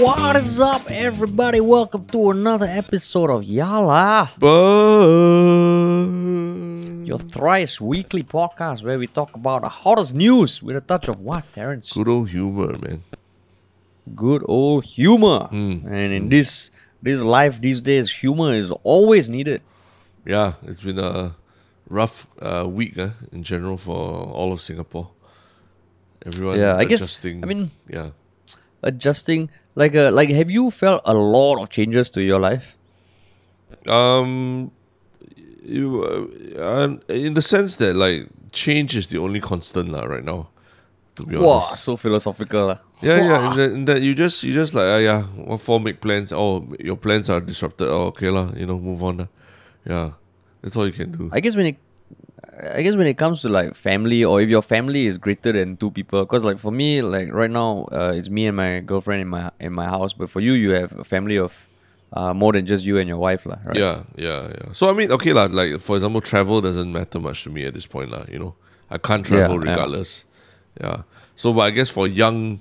What is up, everybody? Welcome to another episode of Yala, your thrice weekly podcast where we talk about the hottest news with a touch of what, Terrence? good old humor, man. Good old humor. Mm. And in this this life these days, humor is always needed. Yeah, it's been a rough uh, week uh, in general for all of Singapore. Everyone Yeah, I guess-. I mean- yeah. Adjusting, like, uh, like, have you felt a lot of changes to your life? Um, you, uh, in the sense that like change is the only constant lah right now. To be Wow, honest. so philosophical. lah. Yeah, yeah. In that, in that you just you just like uh, yeah, what for make plans? Oh, your plans are disrupted. Oh, okay lah. You know, move on. lah. Yeah, that's all you can do. I guess when it, I guess when it comes to like family, or if your family is greater than two people, because like for me, like right now, uh, it's me and my girlfriend in my in my house. But for you, you have a family of uh, more than just you and your wife, lah. Right? Yeah, yeah, yeah. So I mean, okay, lah. Like for example, travel doesn't matter much to me at this point, lah. You know, I can't travel Yeah, yeah. regardless. Yeah. So, but I guess for young,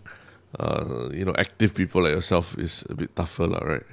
uh, you know, active people like yourself is a bit tougher, lah, right?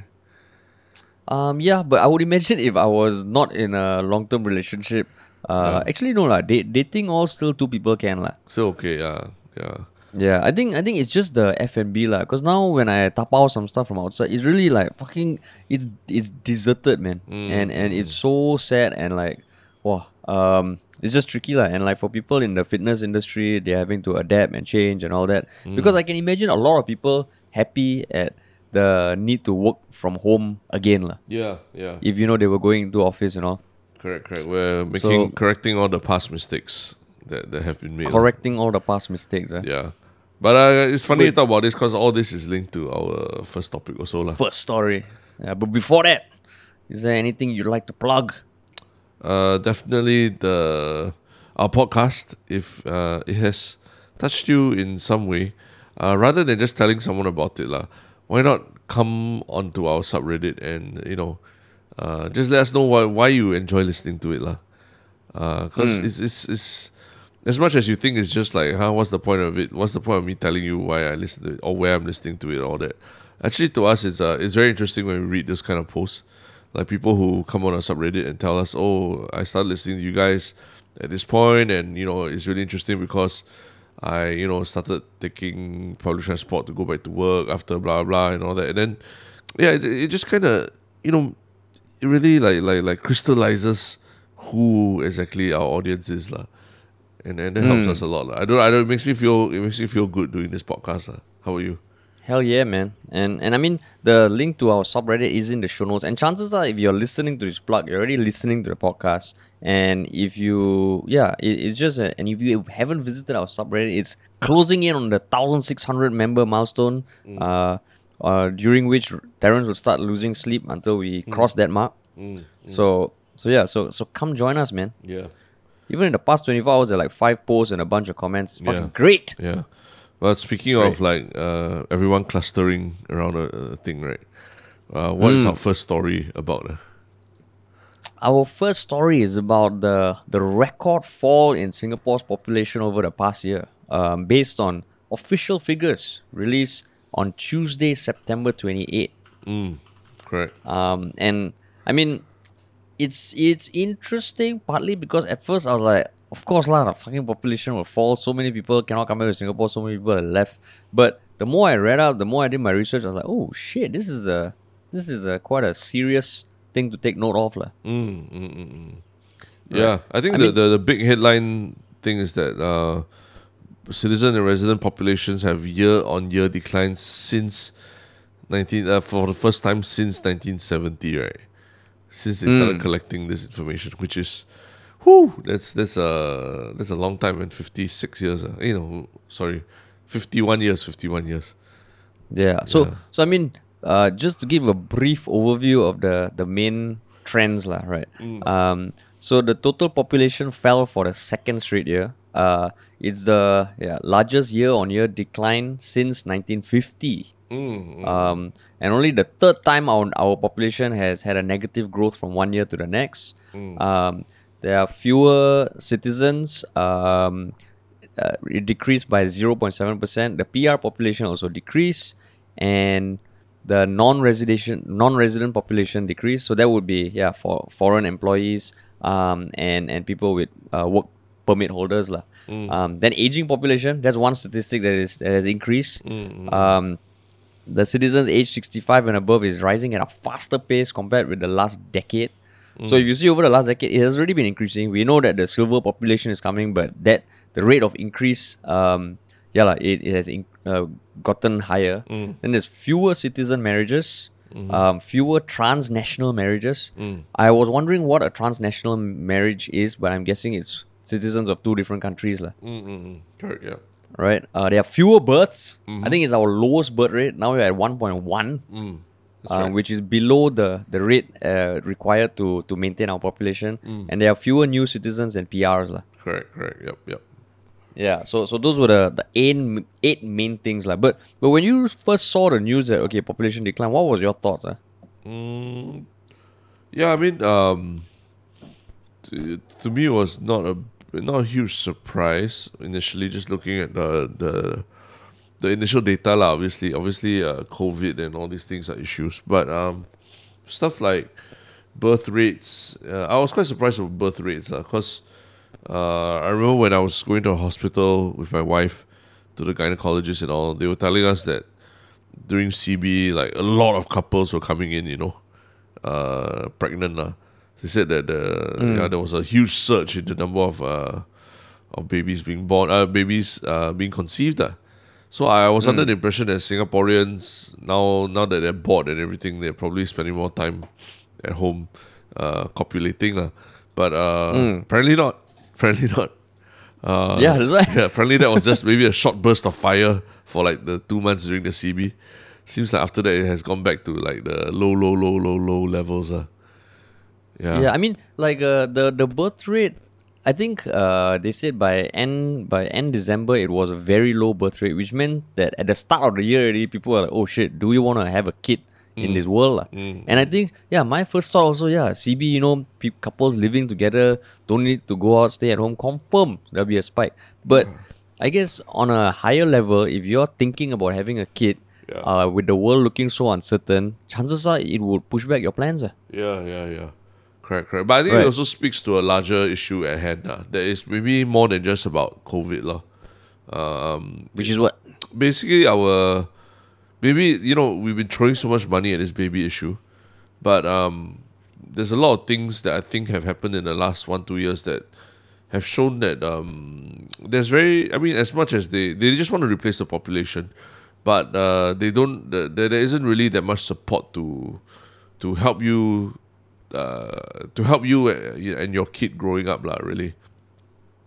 Um. Yeah, but I would imagine if I was not in a long term relationship, uh, Yeah. actually no lah. Date, dating all still two people can lah. So okay, yeah, yeah, Yeah, I think I think it's just the F and B lah. Cause now when I tap out some stuff from outside, it's really like fucking it's it's deserted, man. Mm, And and it's so sad and like, wow, um, it's just tricky lah. And like for people in the fitness industry, they're having to adapt and change and all that. Mm. Because I can imagine a lot of people happy at the need to work from home again lah. yeah, yeah. If you know they were going to office and all, Correct, correct. We're making So- correcting all the past mistakes that, that have been made. lah. correcting all the past mistakes. ah. Yeah. But uh, it's funny you talk about this because all this is linked to our first topic also, lah. First story. Yeah, but before that, is there anything you'd like to plug? Uh, definitely the our podcast. If uh, it has touched you in some way, uh, rather than just telling someone about it, lah, why not come onto our subreddit and you know, uh, just let us know why why you enjoy listening to it, lah. Because it's, it's it's as much as you think it's just like, huh, what's the point of it? What's the point of me telling you why I listen to it or where I'm listening to it, all that? Actually, to us, it's uh, it's very interesting when we read this kind of posts like people who come on our subreddit and tell us, "Oh, I started listening to you guys at this point, and you know it's really interesting because I, you know, started taking public transport to go back to work after blah blah and all that." And then, yeah, it, it just kind of, you know, it really like like like crystallizes who exactly our audience is, lah. And and that helps hmm. us a lot. lah. I don't I don't it makes me feel it makes me feel good doing this podcast. lah. How about you? Hell yeah, man. And and I mean the link to our subreddit is in the show notes. And chances are if you're listening to this plug, you're already listening to the podcast. And if you yeah, it, it's just a, and if you haven't visited our subreddit, it's closing in on the thousand six hundred member milestone. Hmm. Uh uh, during which Terrence will start losing sleep until we cross that mark. So so yeah, so so come join us, man. Yeah. Even in the past 24 hours, there are like five posts and a bunch of comments. It's fucking Yeah. great. Yeah. Well, speaking of like uh, everyone clustering around a, a thing, right? Uh, what is our first story about? uh? Our first story is about the the record fall in Singapore's population over the past year, um, based on official figures released on Tuesday, September 28. Mm, correct. Um, and I mean, it's it's interesting partly because at first I was like, of course lah, the fucking population will fall. So many people cannot come back to Singapore. So many people are left. But the more I read out, the more I did my research. I was like, oh shit, this is a this is a quite a serious thing to take note of lah. Mm, mm, mm, mm. Yeah, I think I the, mean- the the big headline thing is that uh, citizen and resident populations have year on year declines since nineteen uh, for the first time since nineteen seventy, right? Since they started Mm. collecting this information, which is, whoo, that's that's a that's a long time and fifty six years. Uh, you know, sorry, fifty one years, fifty one years. Yeah. So Yeah. so I mean, uh, just to give a brief overview of the the main trends, lah, right? Um, so the total population fell for the second straight year. Uh, it's the yeah, largest year-on-year decline since 1950. Mm, Um, and only the third time our, our population has had a negative growth from one year to the next. Um, there are fewer citizens. Um, uh, it decreased by 0.7%. The PR population also decreased. And the non-resident non-resident population decrease. So that would be yeah for foreign employees um, and and people with uh, work permit holders lah. Um, then aging population. That's one statistic that is that has increased. Um, the citizens aged 65 and above is rising at a faster pace compared with the last decade. So if you see over the last decade, it has already been increasing. We know that the silver population is coming, but that the rate of increase, um, yeah, lah, it, it has in, uh, gotten higher. Then there's fewer citizen marriages, um, fewer transnational marriages. I was wondering what a transnational marriage is, but I'm guessing it's citizens of two different countries, lah Mm-mm. Correct. Yeah. right? Uh, there are fewer births. I think it's our lowest birth rate. Now we're at 1.1, Mm. uh, which is below the, the rate uh, required to, to maintain our population. And there are fewer new citizens and PRs. lah. Correct. Correct. Yep. Yep. Yeah, so so those were the, the eight, eight main things. lah. But but when you first saw the news that, okay, population decline, what was your thoughts? ah? Mm, yeah, I mean, um, to, to me, it was not a not a huge surprise initially. Just looking at the the the initial data, lah. Obviously, obviously, uh, COVID and all these things are issues. But um, stuff like birth rates, uh, I was quite surprised with birth rates, because uh, I remember when I was going to a hospital with my wife to the gynecologist and all, they were telling us that during CB, like a lot of couples were coming in, you know, uh, pregnant. lah. They said that the, yeah, there was a huge surge in the number of uh, of babies being born, uh, babies uh, being conceived. lah. So I was under the impression that Singaporeans now now that they're bored and everything, they're probably spending more time at home uh, copulating. lah. But uh, apparently not. Apparently not. Uh, Yeah, that's right. yeah, apparently that was just maybe a short burst of fire for like the two months during the CB. Seems like after that it has gone back to like the low, low, low, low, low levels. Uh. Yeah. Yeah, I mean, like uh, the the birth rate. I think uh, they said by end by end December it was a very low birth rate, which meant that at the start of the year already people were like, "Oh shit, do we want to have a kid in this world?" lah?" And I think, yeah, my first thought also, yeah, CB, you know, pe- couples living together don't need to go out, stay at home. Confirm there'll be a spike. But I guess on a higher level, if you're thinking about having a kid, Yeah. uh, with the world looking so uncertain, chances are it would push back your plans. ah. Yeah, yeah, yeah. Correct, correct. But I think Right. it also speaks to a larger issue at hand. Uh, that is maybe more than just about COVID. lah. Um, Which is what? basically our maybe you know we've been throwing so much money at this baby issue but um there's a lot of things that i think have happened in the last one two years that have shown that um there's very i mean as much as they they just want to replace the population but uh they don't the, there there isn't really that much support to to help you uh to help you uh, and your kid growing up lah really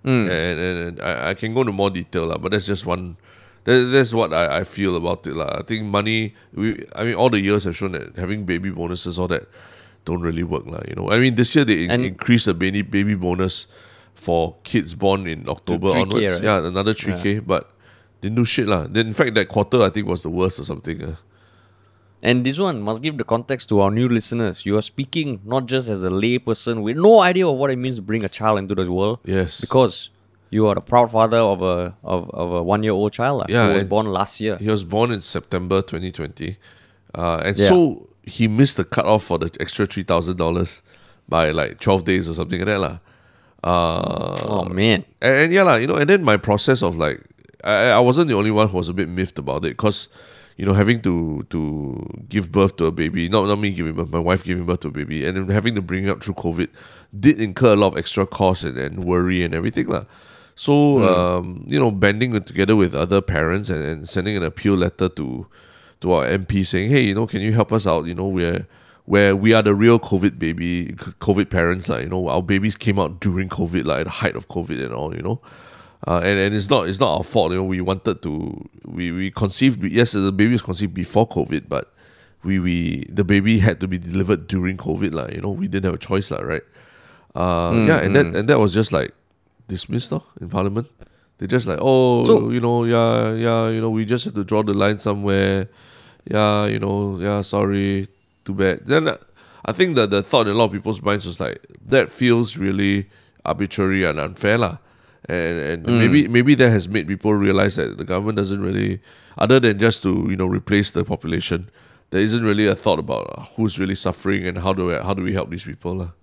and, and, and I, I can go into more detail lah, but that's just one. That, that's what I, I feel about it lah. I think money. We I mean, all the years have shown that having baby bonuses, all that, don't really work lah. You know, I mean, this year they in- increased the baby baby bonus for kids born in October 3K, onwards. right? Yeah, another three k, but didn't do shit lah. In fact, that quarter I think was the worst or something. Uh. And this one must give the context to our new listeners. You are speaking not just as a lay person with no idea of what it means to bring a child into this world. Yes. Because you are the proud father of a of, of a one year old child Yeah, who was born last year. He was born in September 2020. Uh, and Yeah. so he missed the cutoff for the extra $3,000 by like 12 days or something like that. lah. Uh, Oh man. and, and yeah, lah, you know, and then my process of like, I, I wasn't the only one who was a bit miffed about it because, you know, having to to give birth to a baby, not, not me giving birth, my wife giving birth to a baby, and then having to bring it up through COVID did incur a lot of extra costs and, and worry and everything. lah. So, um, you know, banding together with other parents and, and sending an appeal letter to to our MP saying, hey, you know, can you help us out? You know, we're where we are the real COVID baby, COVID parents, like, you know, our babies came out during COVID, like at the height of COVID and all, you know. Uh, and, and it's not it's not our fault, you know, we wanted to we, we conceived yes, the baby was conceived before COVID, but we, we the baby had to be delivered during COVID, like, you know, we didn't have a choice, like, right? Uh, yeah, and that and that was just like dismissed though, in Parliament. They just like, oh, So- you know, yeah, yeah, you know, we just have to draw the line somewhere. Yeah, you know, yeah, sorry, too bad. Then uh, I think that the thought in a lot of people's minds was like, that feels really arbitrary and unfair, lah. And and maybe maybe that has made people realize that the government doesn't really, other than just to you know replace the population, there isn't really a thought about uh, who's really suffering and how do we, how do we help these people.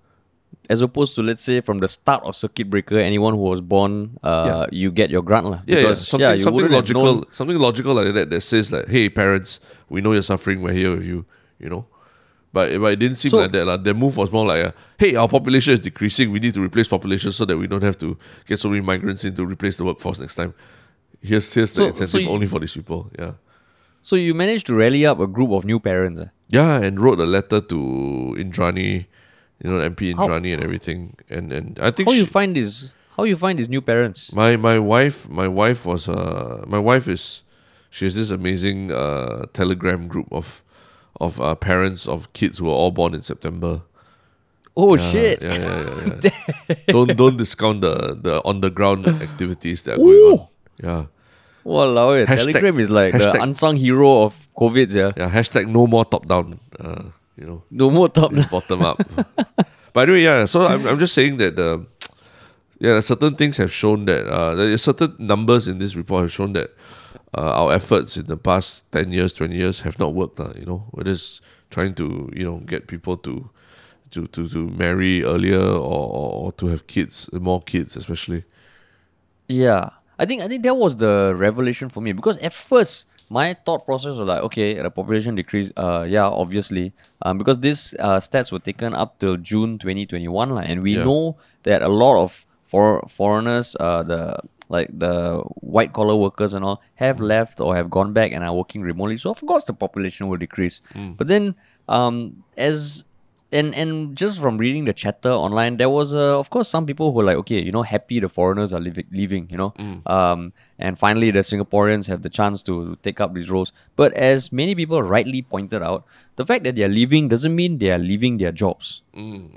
As opposed to let's say from the start of circuit breaker, anyone who was born, uh, you get your grant lah. Yeah, yeah, something you something logical, known- something logical like that that says like, "Hey, parents, we know you're suffering. We're here with you." You know, but but it didn't seem So- like that. Like, their move was more like, a, "Hey, our population is decreasing. We need to replace population so that we don't have to get so many migrants in to replace the workforce next time." Here's here's the incentive so you- only for these people. Yeah, So you managed to rally up a group of new parents. eh? yeah, and wrote a letter to Indranee, you know, MP How- Indranee and everything. And and I think How she, you find this? How you find these new parents? My my wife my wife was uh my wife is she has this amazing uh telegram group of of uh, parents of kids who are all born in September. Oh Yeah, shit! Yeah, yeah, yeah. yeah. don't don't discount the the on the ground activities that are Ooh. going on. Yeah. Walao, eh, Hashtag- Telegram is like the unsung hero of COVID. Yeah, Yeah. Hashtag no more top down. Uh, you know. no more top. It's bottom up. but anyway, yeah. So I'm, I'm just saying that the yeah, certain things have shown that uh, certain numbers in this report have shown that uh, our efforts in the past ten years, twenty years have not worked. Uh, you know, we're just trying to you know get people to to to, to marry earlier or, or, or to have kids, more kids especially. Yeah, I think I think that was the revelation for me because at first my thought process was like, okay, the population decrease. Uh, yeah, obviously, um, because these uh, stats were taken up till June twenty twenty one, lah, and we Yeah. know that a lot of for foreigners, uh, the like the white collar workers and all have left or have gone back and are working remotely. So of course the population will decrease. But then, um, as and and just from reading the chatter online, there was uh, of course some people who were like, okay, you know, happy the foreigners are leaving, leaving you know, um, and finally the Singaporeans have the chance to take up these roles. But as many people rightly pointed out, the fact that they are leaving doesn't mean they are leaving their jobs.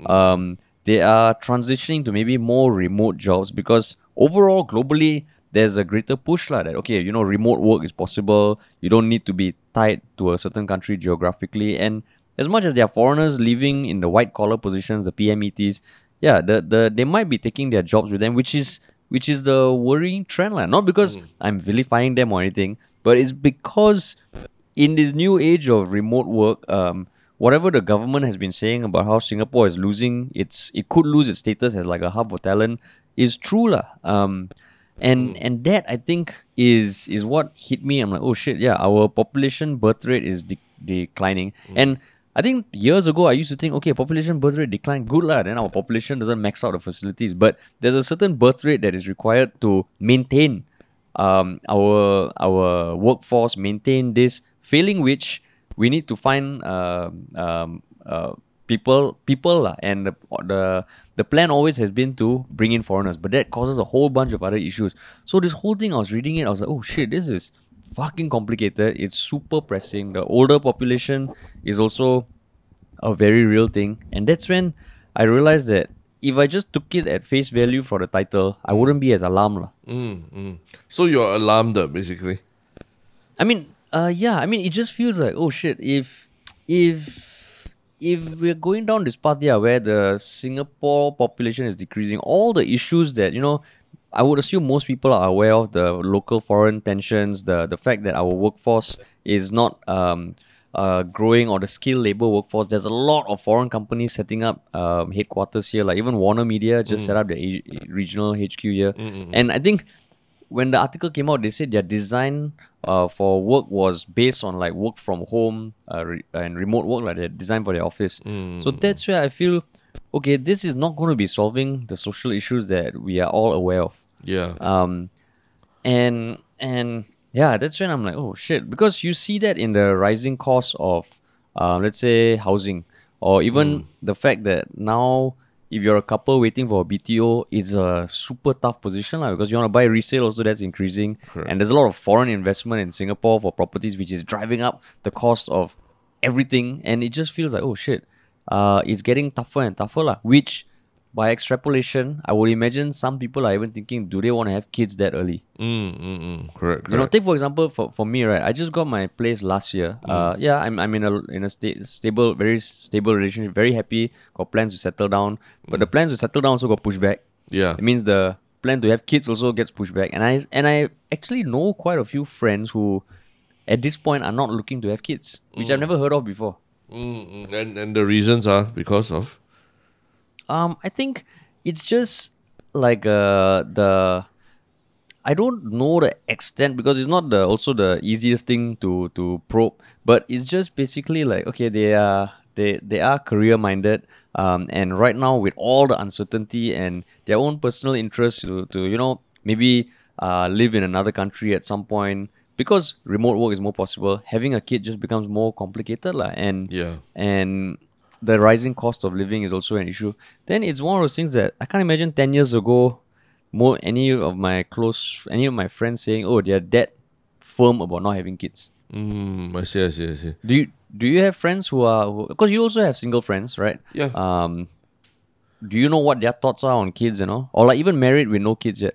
Um, they are transitioning to maybe more remote jobs because overall globally there's a greater push lah that okay you know remote work is possible. You don't need to be tied to a certain country geographically. And as much as there are foreigners living in the white collar positions the PMETs yeah the, the they might be taking their jobs with them which is which is the worrying trend lah. not because I'm vilifying them or anything but it's because in this new age of remote work, um, whatever the government has been saying about how Singapore is losing its, it could lose its status as like a hub for talent, is true lah. Um, and and that I think is is what hit me. I'm like, oh shit, yeah, our population birth rate is de- declining, and I think years ago I used to think, okay, population birth rate decline, good lah. Then our population doesn't max out the facilities, but there's a certain birth rate that is required to maintain um, our our workforce maintain this. Failing which, we need to find um, um, uh, people people lah. and the, the the plan always has been to bring in foreigners, but that causes a whole bunch of other issues. So this whole thing, I was reading it, I was like, oh shit, this is fucking complicated. It's super pressing. The older population is also a very real thing, and that's when I realized that if I just took it at face value for the title, I wouldn't be as alarmed lah. Mm, mm. So you're alarmed, basically. I mean, uh, yeah. I mean, it just feels like oh shit. If if if we're going down this path, yeah, where the Singapore population is decreasing, all the issues that you know, I would assume most people are aware of the local foreign tensions, the the fact that our workforce is not um. Uh, growing or the skilled labor workforce. There's a lot of foreign companies setting up um, headquarters here. Like even Warner Media just set up the a- regional HQ here, and I think when the article came out, they said their design uh, for work was based on like work from home uh, re- and remote work, like their design for their office. So that's where I feel, okay, this is not going to be solving the social issues that we are all aware of. Yeah. Um, and and yeah, that's when I'm like, oh shit, because you see that in the rising cost of, uh, let's say housing, or even the fact that now if you're a couple waiting for a BTO, it's a super tough position lah, because you want to buy resale also that's increasing, and there's a lot of foreign investment in Singapore for properties which is driving up the cost of everything, and it just feels like oh shit, uh, it's getting tougher and tougher lah, which. By extrapolation, I would imagine some people are even thinking, do they want to have kids that early? Mm, mm, mm. Correct. You know, take for example, for, for me, right? I just got my place last year. Uh, yeah, I'm, I'm in a in a sta- stable, very stable relationship. Very happy. Got plans to settle down, but the plans to settle down also got pushed back. yeah. It means the plan to have kids also gets pushed back. And I and I actually know quite a few friends who at this point are not looking to have kids, which I've never heard of before. Mm, and and the reasons are because of Um, I think it's just like uh the I don't know the extent because it's not the also the easiest thing to to probe, but it's just basically like okay, they are they they are career minded, um, and right now with all the uncertainty and their own personal interest to to you know maybe uh live in another country at some point because remote work is more possible. Having a kid just becomes more complicated, lah, and yeah. and the rising cost of living is also an issue. Then it's one of those things that I can't imagine ten years ago, more any of my close any of my friends saying, "Oh, they're that firm about not having kids." Mm, I see, I see, I see. Do you do you have friends who are because you also have single friends, right? Yeah. Um, do you know what their thoughts are on kids, you know, or like even married with no kids yet?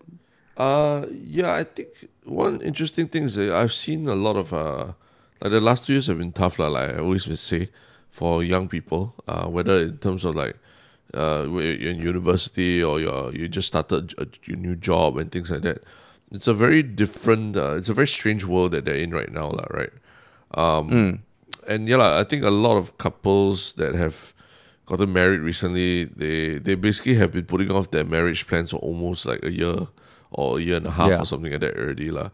Uh, yeah, I think one interesting thing is that I've seen a lot of uh, like the last two years have been tough, lah. Like I always would say, for young people, uh, whether in terms of like, uh, you're in university or you're you just started a, your new job and things like that. It's a very different. Uh, it's a very strange world that they're in right now, lah. Right. Um, and yeah, lah, I think a lot of couples that have gotten married recently, they they basically have been putting off their marriage plans for almost like a year or a year and a half Yeah. or something like that already, lah.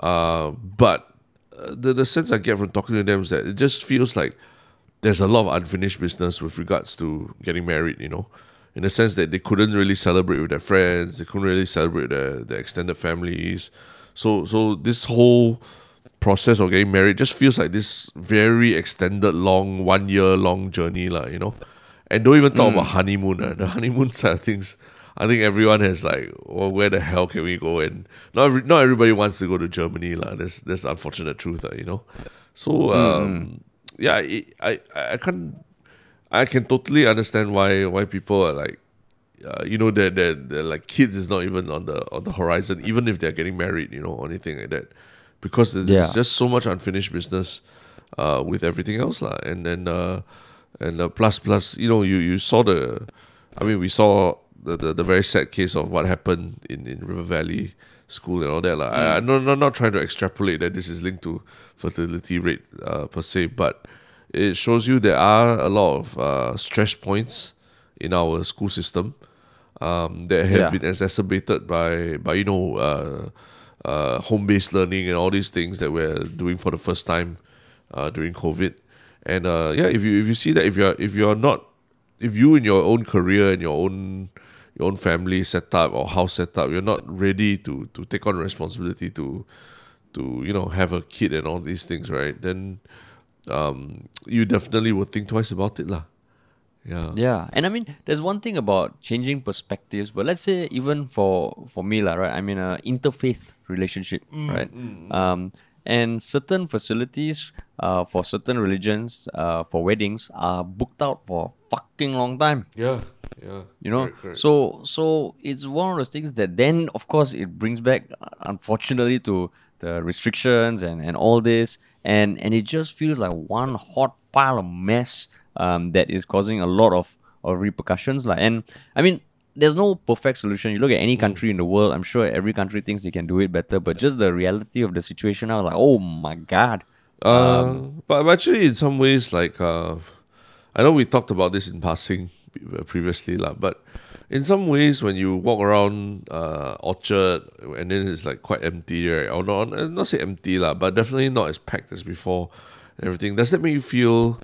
Uh, but uh, the the sense I get from talking to them is that it just feels like there's a lot of unfinished business with regards to getting married. You know, in the sense that they couldn't really celebrate with their friends, they couldn't really celebrate their, their extended families. So so this whole process of getting married just feels like this very extended, long, one year long journey, lah. You know, and don't even talk about honeymoon. ah. The honeymoon side of things, I think everyone has like, well, where the hell can we go? And not every, not everybody wants to go to Germany, lah. That's that's the unfortunate truth, ah, you know. So um, yeah, it, I I can't I can totally understand why why people are like, uh, you know, that that that, like kids is not even on the on the horizon, even if they're getting married, you know, or anything like that, because there's Yeah. just so much unfinished business uh, with everything else, lah. And then uh, and uh, plus plus, you know, you you saw the, I mean, we saw the the, the very sad case of what happened in in River Valley School and all that, lah. I, I'm not, not not trying to extrapolate that this is linked to fertility rate uh, per se, but it shows you there are a lot of uh, stress points in our school system um, that have Yeah. been exacerbated by by you know uh, uh, home based learning and all these things that we're doing for the first time uh, during COVID. And uh, yeah, if you if you see that if you're if you're not if you in your own career and your own your own family setup or house setup, you're not ready to to take on responsibility to to you know have a kid and all these things, right? Then um, you definitely would think twice about it, lah. Yeah. Yeah, and I mean, there's one thing about changing perspectives, but let's say even for for me, lah, right? I'm in a interfaith relationship, right? Um, and certain facilities, uh, for certain religions, uh, for weddings, are booked out for a fucking long time. Yeah. Yeah. You know, Correct, correct. so so it's one of those things that then, of course, it brings back, unfortunately, to the restrictions and, and all this, and and it just feels like one hot pile of mess um, that is causing a lot of, of repercussions. Like, and I mean, there's no perfect solution. You look at any country in the world, I'm sure every country thinks they can do it better, but just the reality of the situation, I was like, oh my god. Uh, but but actually, in some ways, like uh, I know we talked about this in passing previously, lah. But in some ways, when you walk around uh, Orchard and then it's like quite empty, right? Or not, not say empty, lah, but definitely not as packed as before. And everything does that make you feel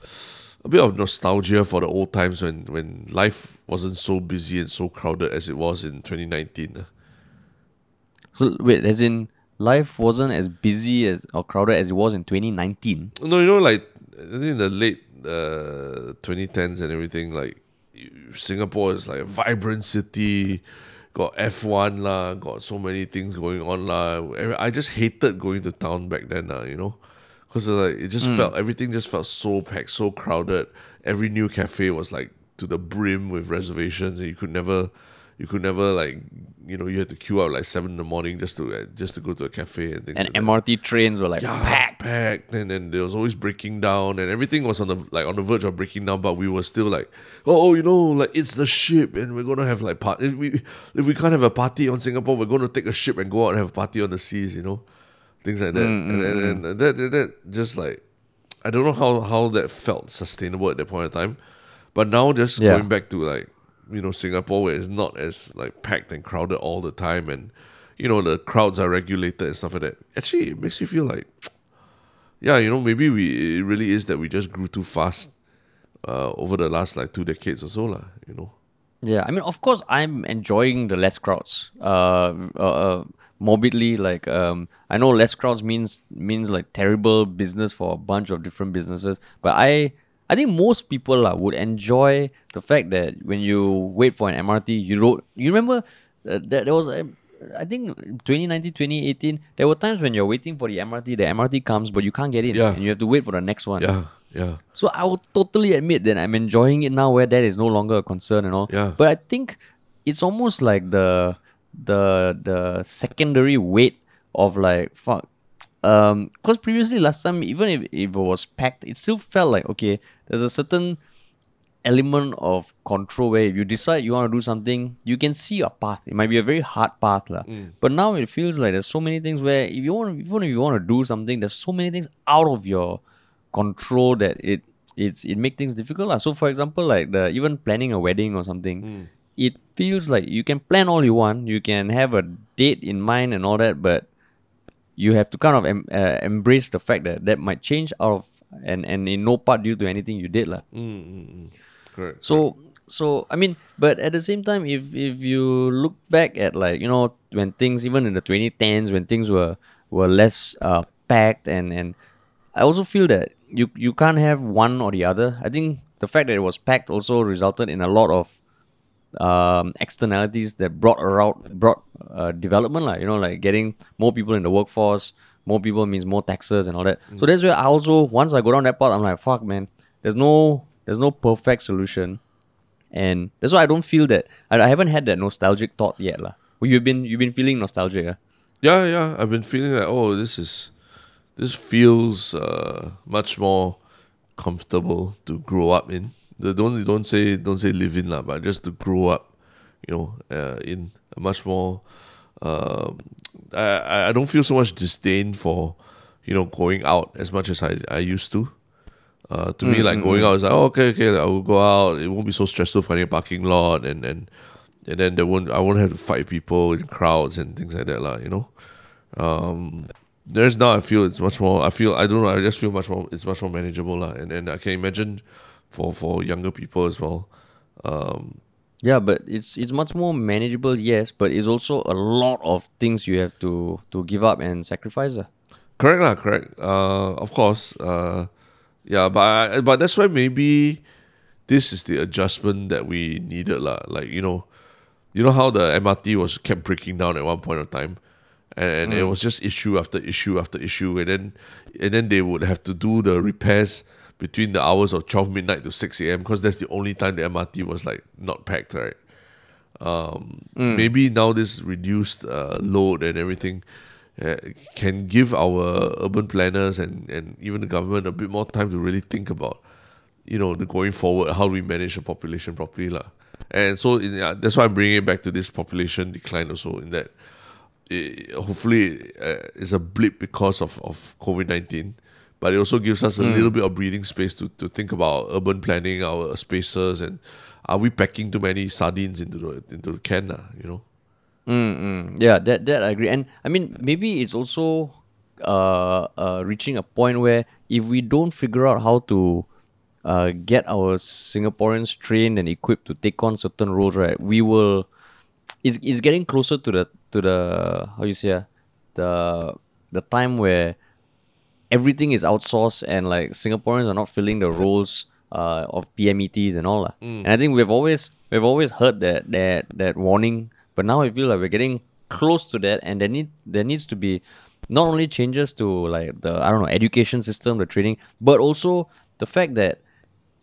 a bit of nostalgia for the old times when when life wasn't so busy and so crowded as it was in 2019? ah? So wait, as in life wasn't as busy as or crowded as it was in 2019. No, you know, like I think in the late uh, 2010s and everything, like Singapore is like a vibrant city. Got F1 lah, got so many things going on lah. I just hated going to town back then lah, you know, because like it just mm. felt everything just felt so packed, so crowded. Every new cafe was like to the brim with reservations, and you could never, you could never like, you know, you had to queue up like seven in the morning just to just to go to a cafe and things. And like that MRT trains were like yeah, packed. packed, and then there was always breaking down, and everything was on the like on the verge of breaking down. But we were still like, oh, oh you know, like it's the ship, and we're gonna have like part. If we if we can't have a party on Singapore, we're gonna take a ship and go out and have a party on the seas. You know, things like that, and, and, and that, that that just like I don't know how how that felt sustainable at that point of time, but now just Yeah. going back to like you know Singapore where it's not as like packed and crowded all the time, and you know the crowds are regulated and stuff like that. Actually, it makes you feel like yeah, you know maybe we it really is that we just grew too fast uh, over the last like two decades or so lah. You know. Yeah, I mean, of course, I'm enjoying the less crowds. Uh, uh, uh morbidly, like um, I know less crowds means means like terrible business for a bunch of different businesses, but I I think most people uh, would enjoy the fact that when you wait for an MRT, you don't. You remember uh, that there was a. I think 2019, 2018, there were times when you're waiting for the MRT, the MRT comes, but you can't get in, Yeah. and you have to wait for the next one. Yeah. Yeah. So I will totally admit that I'm enjoying it now where that is no longer a concern and all. Yeah. But I think it's almost like the the the secondary weight of like fuck. Um because previously last time even if, if it was packed, it still felt like okay, there's a certain element of control where if you decide you want to do something, you can see a path. It might be a very hard path. lah. But now it feels like there's so many things where if you want even if you want to do something, there's so many things out of your control that it it's it make things difficult. lah. So for example, like the even planning a wedding or something, it feels like you can plan all you want, you can have a date in mind and all that, but you have to kind of em- uh, embrace the fact that that might change out of and and in no part due to anything you did lah. Mm, mm, mm. Correct. So so I mean, but at the same time, if if you look back at like you know when things even in the 2010s when things were were less uh, packed and and I also feel that you you can't have one or the other. I think the fact that it was packed also resulted in a lot of um, externalities that brought around brought uh, development like you know like getting more people in the workforce more people means more taxes and all that so that's where i also once i go down that path i'm like fuck man there's no there's no perfect solution and that's why i don't feel that i, I haven't had that nostalgic thought yet lah. well, you've been you've been feeling nostalgic ah? Yeah, yeah. I've been feeling like, oh, this is this feels uh, much more comfortable to grow up in. The don't don't say don't say live in lah, but just to grow up, you know, uh, in a much more. Um, I I- don't feel so much disdain for, you know, going out as much as I I used to. Uh, to me, like going out is like, oh, okay, okay, I will go out. It won't be so stressful finding a parking lot, and and and then there won't I won't have to fight people in crowds and things like that, lah. You know, um, there's now I feel it's much more. I feel I don't know. I just feel much more. It's much more manageable, lah. And and I can imagine for for younger people as well. Um, yeah but it's it's much more manageable yes but it's also a lot of things you have to to give up and sacrifice ah. Correct lah, correct. Uh, of course. Uh, yeah, but I, but that's why maybe this is the adjustment that we needed lah. Like you know, you know how the MRT was kept breaking down at one point of time, and, it was just issue after issue after issue, and then and then they would have to do the repairs between the hours of twelve midnight to six a.m. because that's the only time the MRT was like not packed, right? um, maybe now this reduced uh, load and everything uh, can give our urban planners and, and even the government a bit more time to really think about you know the going forward how do we manage the population properly lah. and so in, uh, that's why I'm bringing it back to this population decline also in that it, hopefully uh, it's a blip because of, of COVID-19 but it also gives us a little bit of breathing space to, to think about urban planning, our spaces, and are we packing too many sardines into the into the can, lah, you know? Mm-mm. Yeah, that that I agree. And I mean, maybe it's also uh, uh, reaching a point where if we don't figure out how to uh, get our Singaporeans trained and equipped to take on certain roles, right, we will. It's, it's getting closer to the to the how you say ah, the the time where everything is outsourced and like Singaporeans are not filling the roles uh, of PMETs and all. lah. And I think we've always we've always heard that that that warning, but now I feel like we're getting close to that and there need there needs to be not only changes to like the I don't know education system, the training, but also the fact that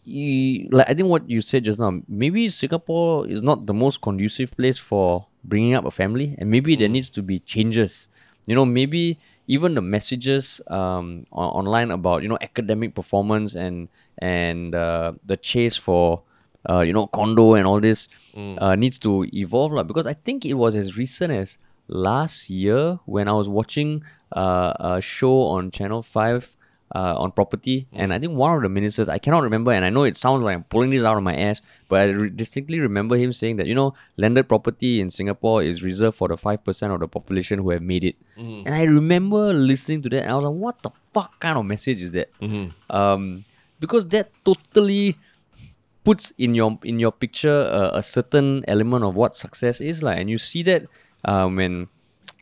you, like I think what you said just now, maybe Singapore is not the most conducive place for bringing up a family, and maybe there needs to be changes. You know, maybe even the messages um, on- online about you know academic performance and and uh, the chase for uh, you know condo and all this uh, needs to evolve lah. Because I think it was as recent as last year when I was watching uh, a show on Channel Five uh, on property, and I think one of the ministers I cannot remember, and I know it sounds like I'm pulling this out of my ass, but I re- distinctly remember him saying that you know landed property in Singapore is reserved for the five percent of the population who have made it, and I remember listening to that, and I was like, what the fuck kind of message is that? Um, because that totally puts in your in your picture a, a certain element of what success is like and you see that um, when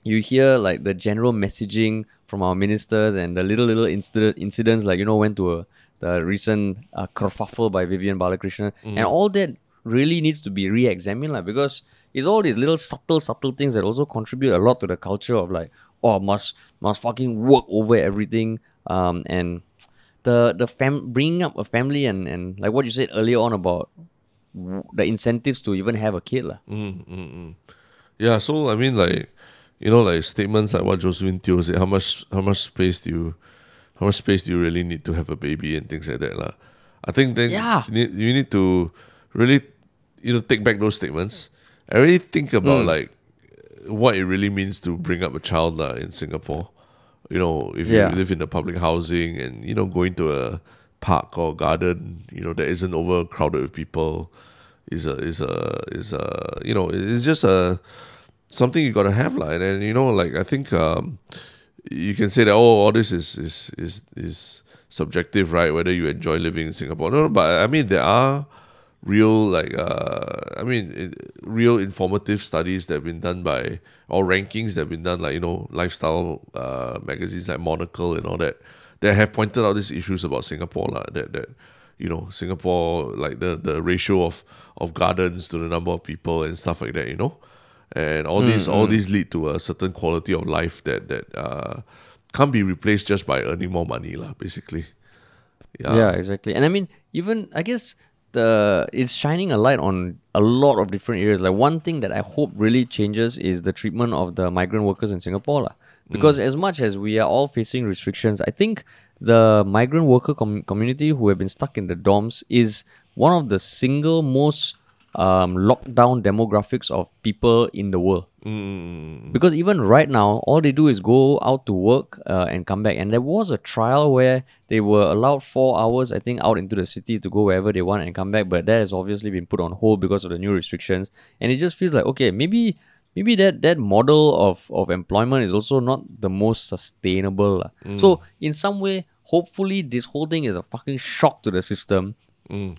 you hear like the general messaging from our ministers and the little little incident, incidents like you know went to a, the recent uh, kerfuffle by Vivian Balakrishnan. And all that really needs to be re-examined like, because it's all these little subtle subtle things that also contribute a lot to the culture of like oh must must fucking work over everything. Um, and the the fam bringing up a family and and like what you said earlier on about the incentives to even have a kid lah. Yeah, so I mean, like, you know, like statements like what Josephine Teo said. How much, how much space do you, how much space do you really need to have a baby and things like that, lah. I think then Yeah. you, need, you need to really, you know, take back those statements and really think about mm. like what it really means to bring up a child lah in Singapore. You know, if Yeah. you live in the public housing and you know going to a park or garden, you know that isn't overcrowded with people, is a is a is a you know it's just a something you gotta have like and you know like I think um, you can say that oh all this is is is is subjective right? Whether you enjoy living in Singapore no but I mean there are real like uh I mean it, real informative studies that have been done by or rankings that have been done like you know lifestyle uh magazines like Monocle and all that that have pointed out these issues about Singapore lah, that that you know Singapore like the the ratio of of gardens to the number of people and stuff like that you know and all these mm, all mm. these lead to a certain quality of life that that uh can't be replaced just by earning more money lah basically yeah yeah, exactly. And I mean, even I guess the it's shining a light on a lot of different areas. Like one thing that I hope really changes is the treatment of the migrant workers in Singapore, lah. Because mm. as much as we are all facing restrictions, I think the migrant worker com- community who have been stuck in the dorms is one of the single most um, lockdown demographics of people in the world. Because even right now, all they do is go out to work uh, and come back. And there was a trial where they were allowed four hours, I think, out into the city to go wherever they want and come back. But that has obviously been put on hold because of the new restrictions. And it just feels like okay, maybe maybe that that model of of employment is also not the most sustainable. lah. So in some way, hopefully, this whole thing is a fucking shock to the system.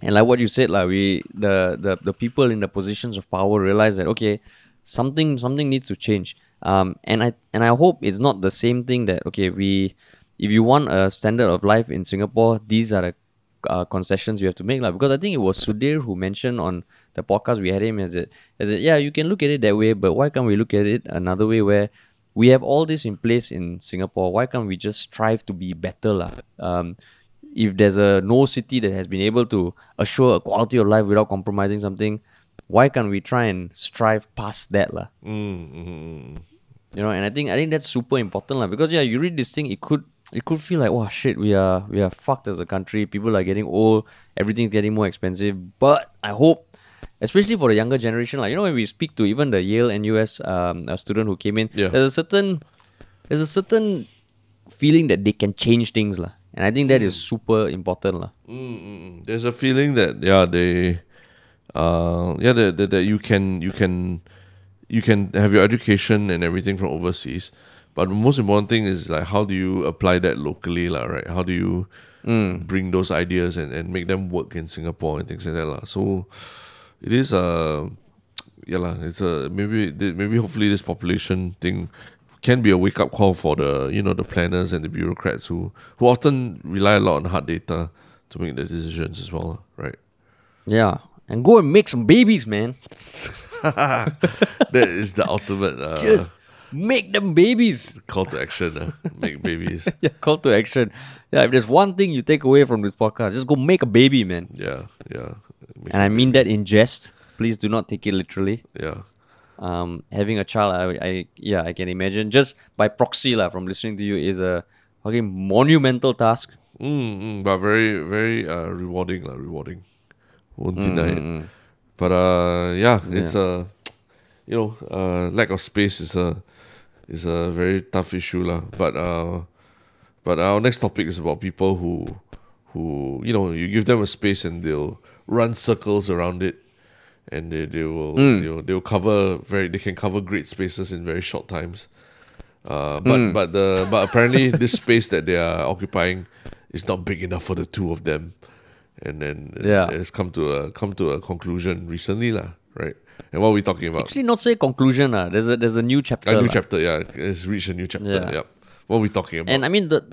And like what you said, like we the, the the people in the positions of power realize that okay, something something needs to change. Um, and I and I hope it's not the same thing that okay we, if you want a standard of life in Singapore, these are the uh, concessions you have to make lah. Because I think it was Sudhir who mentioned on the podcast we had him as it as it yeah you can look at it that way, but why can't we look at it another way where we have all this in place in Singapore? Why can't we just strive to be better lah? Um, if there's a no city that has been able to assure a quality of life without compromising something, why can't we try and strive past that lah? You know, and I think I think that's super important lah. Because yeah, you read this thing, it could it could feel like wow shit, we are we are fucked as a country. People are getting old, everything's getting more expensive. But I hope, especially for the younger generation, like you know when we speak to even the Yale-NUS um, a student who came in, Yeah. there's a certain there's a certain feeling that they can change things lah. And I think that is mm. super important lah. Mm, mm, there's a feeling that yeah they uh yeah that, that, that you can you can you can have your education and everything from overseas. But the most important thing is like how do you apply that locally lah, right? How do you bring those ideas and, and make them work in singapore and things like that lah. so it is a yeah lah, it's a maybe maybe hopefully this population thing can be a wake up call for the you know the planners and the bureaucrats who who often rely a lot on hard data to make their decisions as well, right? Yeah. And go and make some babies, man. that is the ultimate uh, Just make them babies. call to action. Uh, make babies. Yeah, call to action. Yeah, if there's one thing you take away from this podcast, just go make a baby, man. Yeah, yeah, Make And I mean that in jest. Please do not take it literally. yeah. Um, having a child, I, I yeah, I can imagine just by proxy lah, from listening to you is a fucking monumental task. Mm, mm, but very, very uh, rewarding, lah. Rewarding. Won't deny it. But uh, yeah, it's a you know uh, lack of space is a is a very tough issue lah. But uh, but our next topic is about people who who you know you give them a space and they'll run circles around it, and they they will Mm. you know they'll cover very they can cover great spaces in very short times. Uh, but Mm. but the but apparently this space that they are occupying is not big enough for the two of them, and then Yeah. it's come to a come to a conclusion recently lah, right? And what are we talking about? Actually, not say conclusion. Uh. There's a there's a new chapter. a new lah. chapter, yeah, it's reached a new chapter. Yeah. Yep. What are we talking about? And I mean the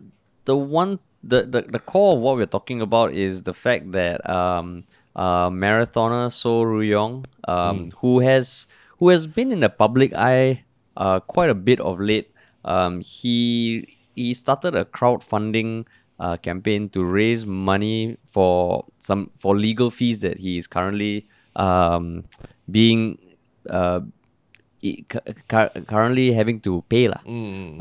the one the, the the core of what we're talking about is the fact that um uh marathoner Soh Rui Yong um who has who has been in the public eye uh quite a bit of late. Um he he started a crowdfunding uh, campaign to raise money for some for legal fees that he is currently um being uh cu- cu- currently having to pay lah.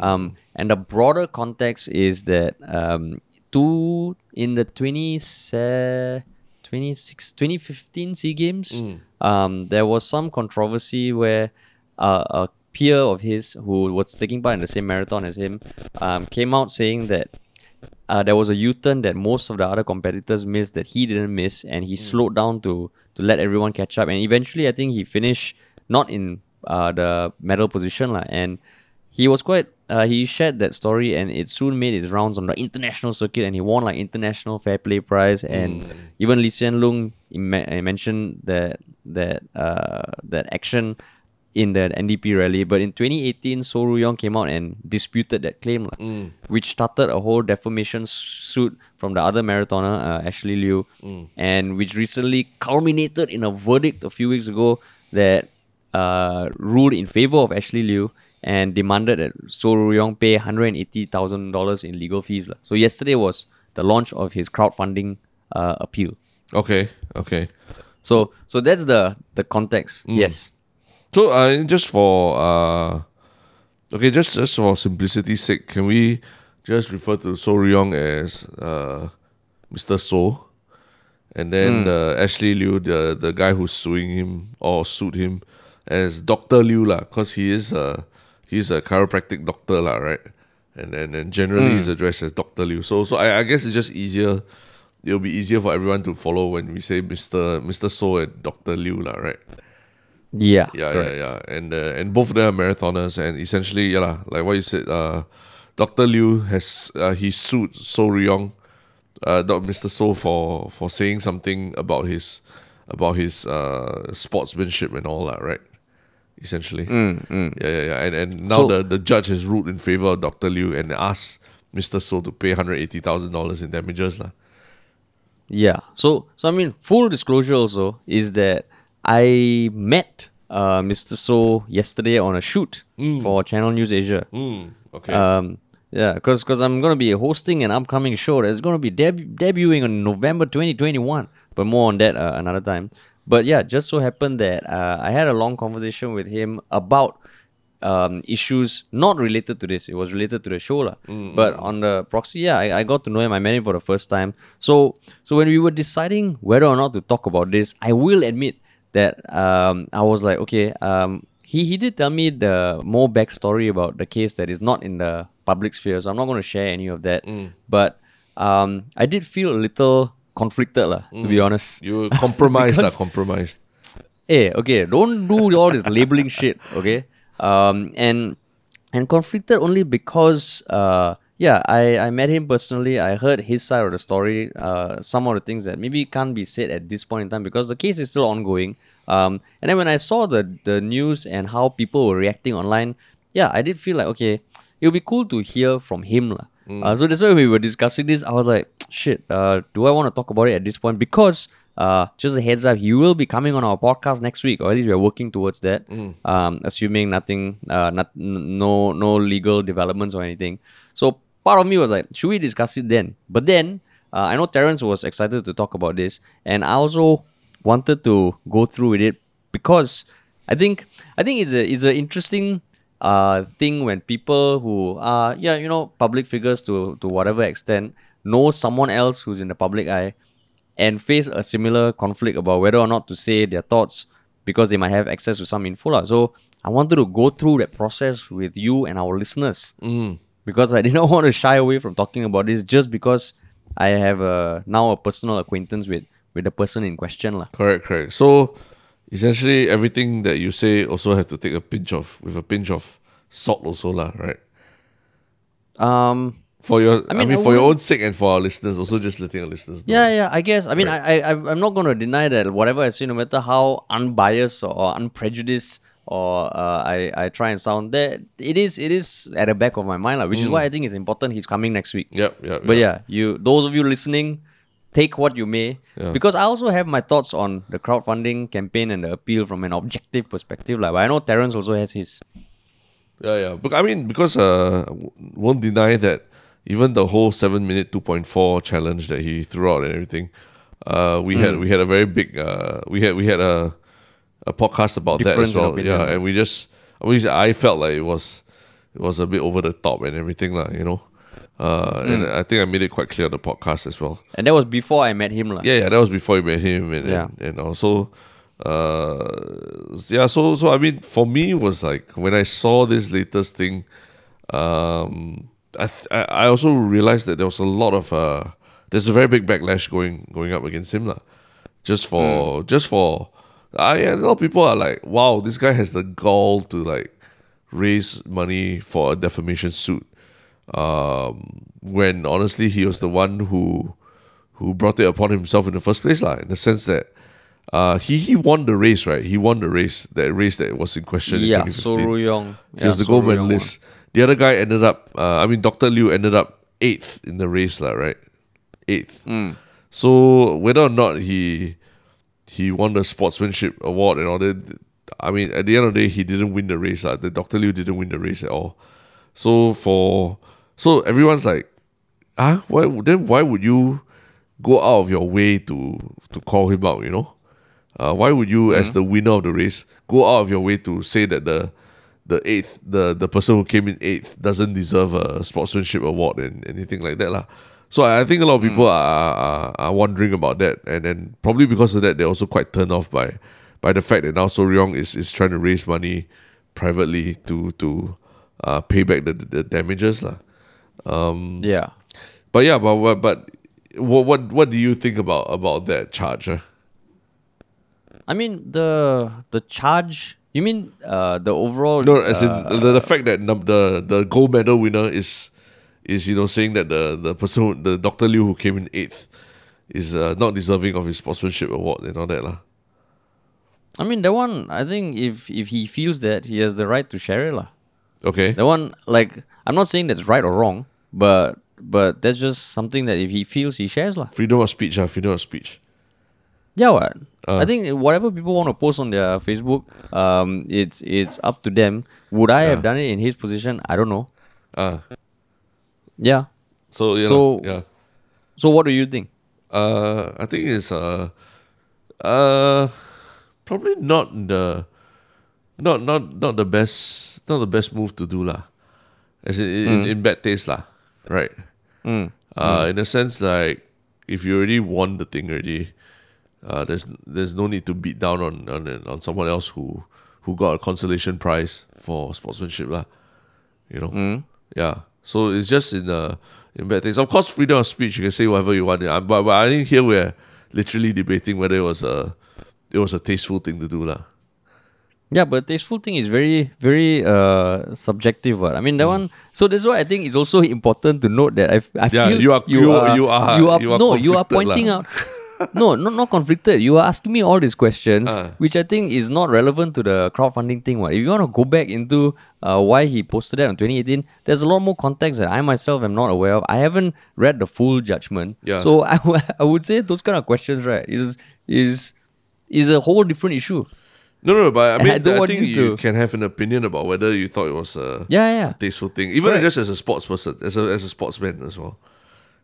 Um, and the broader context is that um, two in the 20, se- 26, 2015 SEA Games, um, there was some controversy where uh, a peer of his who was taking part in the same marathon as him um, came out saying that uh, there was a U-turn that most of the other competitors missed that he didn't miss, and he slowed down to to let everyone catch up. And eventually, I think he finished not in uh, the medal position, lah. And he was quite. Uh, he shared that story, and it soon made its rounds on the international circuit, and he won like international fair play prize. And even Lee Hsien Loong mentioned that that uh, that action in the NDP rally. But in 2018, Soh Rui Yong came out and disputed that claim, lah, which started a whole defamation suit from the other marathoner, uh, Ashley Liew, and which recently culminated in a verdict a few weeks ago that uh, ruled in favor of Ashley Liew and demanded that Soh Rui Yong pay $180,000 in legal fees. So yesterday was the launch of his crowdfunding uh, appeal. okay, okay. So so that's the the context. Yes. So uh, just for uh, okay, just just for simplicity's sake, can we just refer to Soh Rui Yong as uh, Mr. Soh, and then uh, Ashley Liew, the the guy who's suing him or sued him, as Doctor Liew lah, because he is a he's a chiropractic doctor lah, right? And then and generally he's addressed as Doctor Liew. So so I, I guess it's just easier. It'll be easier for everyone to follow when we say Mr. Mr. Soh and Doctor Liew lah, right? Yeah. Yeah, correct. yeah, yeah. And uh, and both of them are marathoners, and essentially, yeah, lah, like what you said, uh, Doctor Liew has uh, he sued Soh Rui Yong, uh, Mr. Soh for for saying something about his about his uh sportsmanship and all that, right? Essentially, yeah, yeah, yeah. And and now Mm, So- the the judge has ruled in favor of Doctor Liew and asked Mr. Soh to pay hundred eighty thousand dollars in damages, lah. Yeah. So so I mean, full disclosure also is that I met uh, Mr. Soh yesterday on a shoot for Channel News Asia. Mm, okay. Um, yeah, because cause I'm gonna be hosting an upcoming show that's gonna be deb- debuting on November 2021. But more on that uh, another time. But yeah, just so happened that uh, I had a long conversation with him about um, issues not related to this. It was related to the show, lah. But on the proxy, yeah, I, I got to know him. I met him for the first time. So so when we were deciding whether or not to talk about this, I will admit that um, I was like, okay, um, he he did tell me the more backstory about the case that is not in the public sphere. So I'm not going to share any of that. But um, I did feel a little conflicted, lah, to be honest. you compromised, lah, because- compromised. Hey, okay, don't do all this labeling shit, okay? Um, and and conflicted only because uh, yeah, I I met him personally. I heard his side of the story. Uh, some of the things that maybe can't be said at this point in time because the case is still ongoing. Um, and then when I saw the the news and how people were reacting online, yeah, I did feel like okay, it would be cool to hear from him, lah. Uh, so that's why we were discussing this. I was like, shit, uh, do I want to talk about it at this point? Because uh, just a heads up, he will be coming on our podcast next week, or at least we're working towards that. Um, assuming nothing, uh, not no no legal developments or anything. So part of me was like, should we discuss it then? But then uh, I know Terrence was excited to talk about this, and I also wanted to go through with it because I think I think it's a it's an interesting uh thing when people who are yeah you know public figures to to whatever extent know someone else who's in the public eye and face a similar conflict about whether or not to say their thoughts because they might have access to some info. lah. So I wanted to go through that process with you and our listeners Mm. because I didn't want to shy away from talking about this just because I have a, now a personal acquaintance with, with the person in question. lah. Correct, correct. So essentially everything that you say also have to take a pinch of with a pinch of salt also lah, right? Um, For your I mean, mean, I for your own sake and for our listeners, also just letting our listeners know. Yeah, yeah, I guess. I mean, I, I, I'm not going to deny that whatever I say, no matter how unbiased or unprejudiced or uh, I, I try and sound, that it is, it is at the back of my mind, lah, which is why I think it's important he's coming next week. Yep, yep. But yep. yeah, you, those of you listening, take what you may, Yeah. because I also have my thoughts on the crowdfunding campaign and the appeal from an objective perspective, like. But I know Terence also has his. Yeah, yeah. But I mean, because uh, won't deny that even the whole seven minute two point four challenge that he threw out and everything, uh, we Mm. had we had a very big uh, we had we had a a podcast about that as well. opinion. Yeah, and we just I mean, I felt like it was it was a bit over the top and everything, lah. You know. Uh, and Mm. I think I made it quite clear on the podcast as well. And that was before I met him. lah. Yeah, yeah, that was before you met him, and Yeah. and, and also, uh, yeah. So so I mean, for me, it was like when I saw this latest thing, um, I th- I also realized that there was a lot of uh, there's a very big backlash going going up against him lah, just for just for, I a lot of people are like, wow, this guy has the gall to like raise money for a defamation suit um, when honestly he was the one who who brought it upon himself in the first place, lah. In the sense that uh, he he won the race, right? He won the race, that race that was in question Yeah, in So 2015. Yong. he was the gold medalist. The other guy ended up, uh, I mean, Dr. Liew ended up eighth in the race, lah, right? Eighth. Mm. So whether or not he he won the sportsmanship award and all that, I mean, at the end of the day, he didn't win the race. lah. The Dr. Liew didn't win the race at all. So for so everyone's like, ah, why then why would you go out of your way to to call him out? You know, uh, why would you, as the winner of the race, go out of your way to say that the the eighth, the the person who came in eighth doesn't deserve a sportsmanship award and anything like that, lah. So I I think a lot of people are, are are wondering about that, and then probably because of that, they're also quite turned off by by the fact that now Soh Rui Yong is is trying to raise money privately to to uh, pay back the the damages, lah. Yeah. But yeah, but but, but what what what do you think about about that charge? eh? I mean the the charge. You mean uh the overall? No, as in uh, the, the fact that num- the the gold medal winner is is you know saying that the the person who, the Doctor Liew who came in eighth is uh, not deserving of his sportsmanship award and all that lah. I mean that one. I think if if he feels that he has the right to share it, lah. Okay. That one, like I'm not saying that's right or wrong, but but that's just something that if he feels he shares, lah. Freedom of speech, ah, freedom of speech. Yeah, what? Uh. I think whatever people want to post on their Facebook, um, it's it's up to them. Would I have done it in his position? I don't know. Ah, Yeah. so you So- know, yeah. So what do you think? Uh, I think it's uh, uh, probably not the, not not not the best, not the best move to do lah. As in, in, in bad taste lah, right? Mm. Uh, in a sense, like if you already won the thing already, uh, there's there's no need to beat down on on on someone else who who got a consolation prize for sportsmanship lah. You know, yeah. So it's just in the in bad things. Of course, freedom of speech. You can say whatever you want. Yeah, but, but I think here we're literally debating whether it was a it was a tasteful thing to do lah. Yeah, but tasteful thing is very, very uh subjective. What I mean, that one. So that's why I think it's also important to note that I, I Yeah, feel you are- you- you are- you are, you are no, you are pointing lah. out. no, not not conflicted. You are asking me all these questions, Ah. which I think is not relevant to the crowdfunding thing. What if you want to go back into uh, why he posted that in 2018? There's a lot more context that I myself am not aware of. I haven't read the full judgment, Yeah. so I, w- I would say those kind of questions, right, is is is a whole different issue. No, no, but I mean, I I, think you you can have an opinion about whether you thought it was a Yeah, yeah. tasteful thing, even Correct. just as a sports person, as a as a sportsman as well,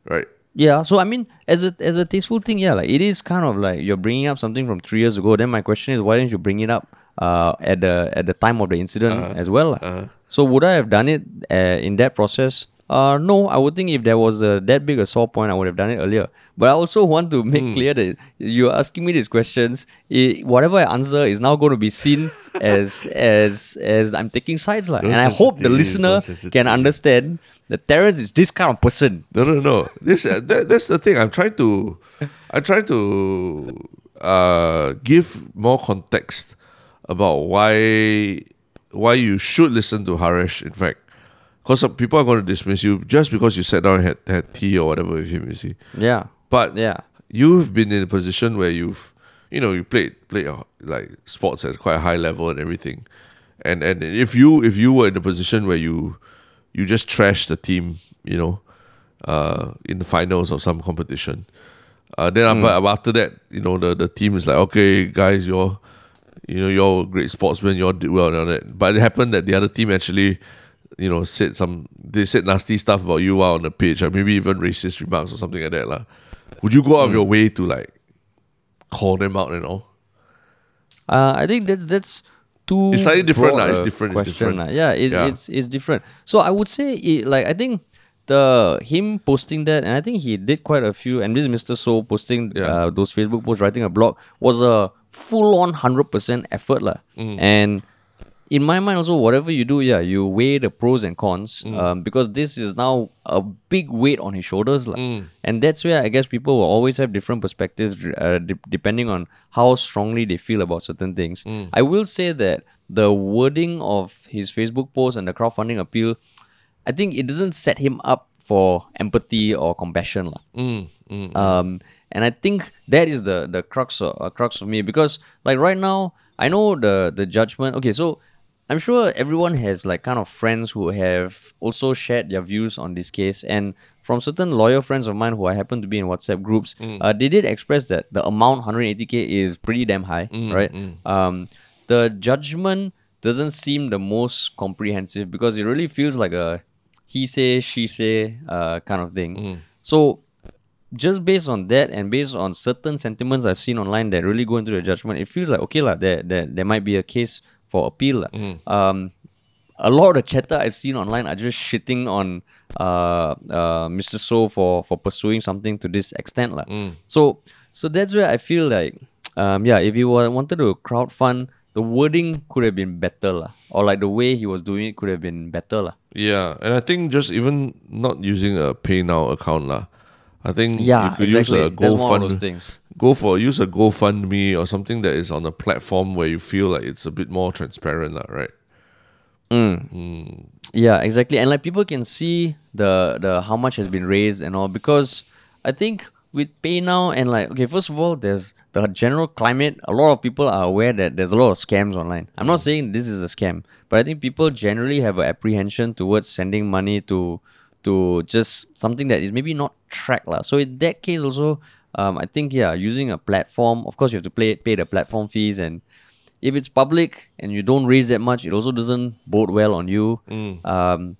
right? Yeah, so I mean, as a as a tasteful thing, yeah, like it is kind of like you're bringing up something from three years ago. Then my question is, why didn't you bring it up uh, at the at the time of the incident as well? uh-huh. So would I have done it uh, in that process? Uh, no, I would think if there was a that big a sore point, I would have done it earlier. But I also want to make Hmm. clear that you're asking me these questions. i whatever I answer is now going to be seen as as as I'm taking sides, lah. And I hope the listener can understand that Terrence is this kind of person. No, no, no. This uh, that, that's the thing. I'm trying to, I'm trying to uh, give more context about why why you should listen to Harish. In fact, because people are going to dismiss you just because you sat down and had, had tea or whatever with him. You see, Yeah, but yeah, you've been in a position where you've you know you played played uh, like sports at quite a high level and everything and and if you if you were in a position where you you just trash the team you know uh in the finals of some competition. Uh then after, after that you know the the team is like okay guys you're you know you're great sportsmen you're did well all that. But it happened that the other team actually you know said some they said nasty stuff about you out on the pitch or maybe even racist remarks or something like that lah. would you go out of your way to like call them out and all? Uh, I think that's that's too. It's slightly different lah, it's different, it's different. Yeah, it's Yeah. it's it's different. So I would say it, like I think the him posting that, and I think he did quite a few. And this Mr. Soh posting Yeah. uh, those Facebook posts, writing a blog was a full on hundred percent effort lah. Mm. And in my mind also, whatever you do, yeah, you weigh the pros and cons Mm. um, because this is now a big weight on his shoulders, lah. Mm. and that's where I guess people will always have different perspectives uh, de- depending on how strongly they feel about certain things. Mm. I will say that the wording of his Facebook post and the crowdfunding appeal, I think it doesn't set him up for empathy or compassion, lah. mm, mm, Um, and I think that is the the crux of, uh, crux of me because like right now I know the the judgment. Okay, so I'm sure everyone has like kind of friends who have also shared their views on this case, and from certain lawyer friends of mine who I happen to be in WhatsApp groups, uh, they did express that the amount 180k is pretty damn high, right? Um, the judgment doesn't seem the most comprehensive because it really feels like a he say she say uh, kind of thing. So just based on that and based on certain sentiments I've seen online that really go into the judgment, it feels like okay lah, there, there there might be a case for appeal. lah. Um, a lot of the chatter I've seen online are just shitting on uh, uh, Mr. Soh for for pursuing something to this extent. lah. So so that's where I feel like um, yeah, if you wa- wanted to crowdfund, the wording could have been better. lah, Or like the way he was doing it could have been better. lah. yeah and i think just even not using a PayNow account lah i think Yeah, you could exactly. use a That's one of those gofund things. Go for use a gofundme or something that is on a platform where you feel like it's a bit more transparent lah, right mm. hmm. Yeah, exactly. And like people can see the the how much has been raised and all because I think with PayNow and like okay, first of all, there's the general climate. A lot of people are aware that there's a lot of scams online. I'm not saying this is a scam, but I think people generally have an apprehension towards sending money to to just something that is maybe not tracked lah. So in that case also, um, I think yeah, using a platform. Of course, you have to pay pay the platform fees and if it's public and you don't raise that much, it also doesn't bode well on you. Um,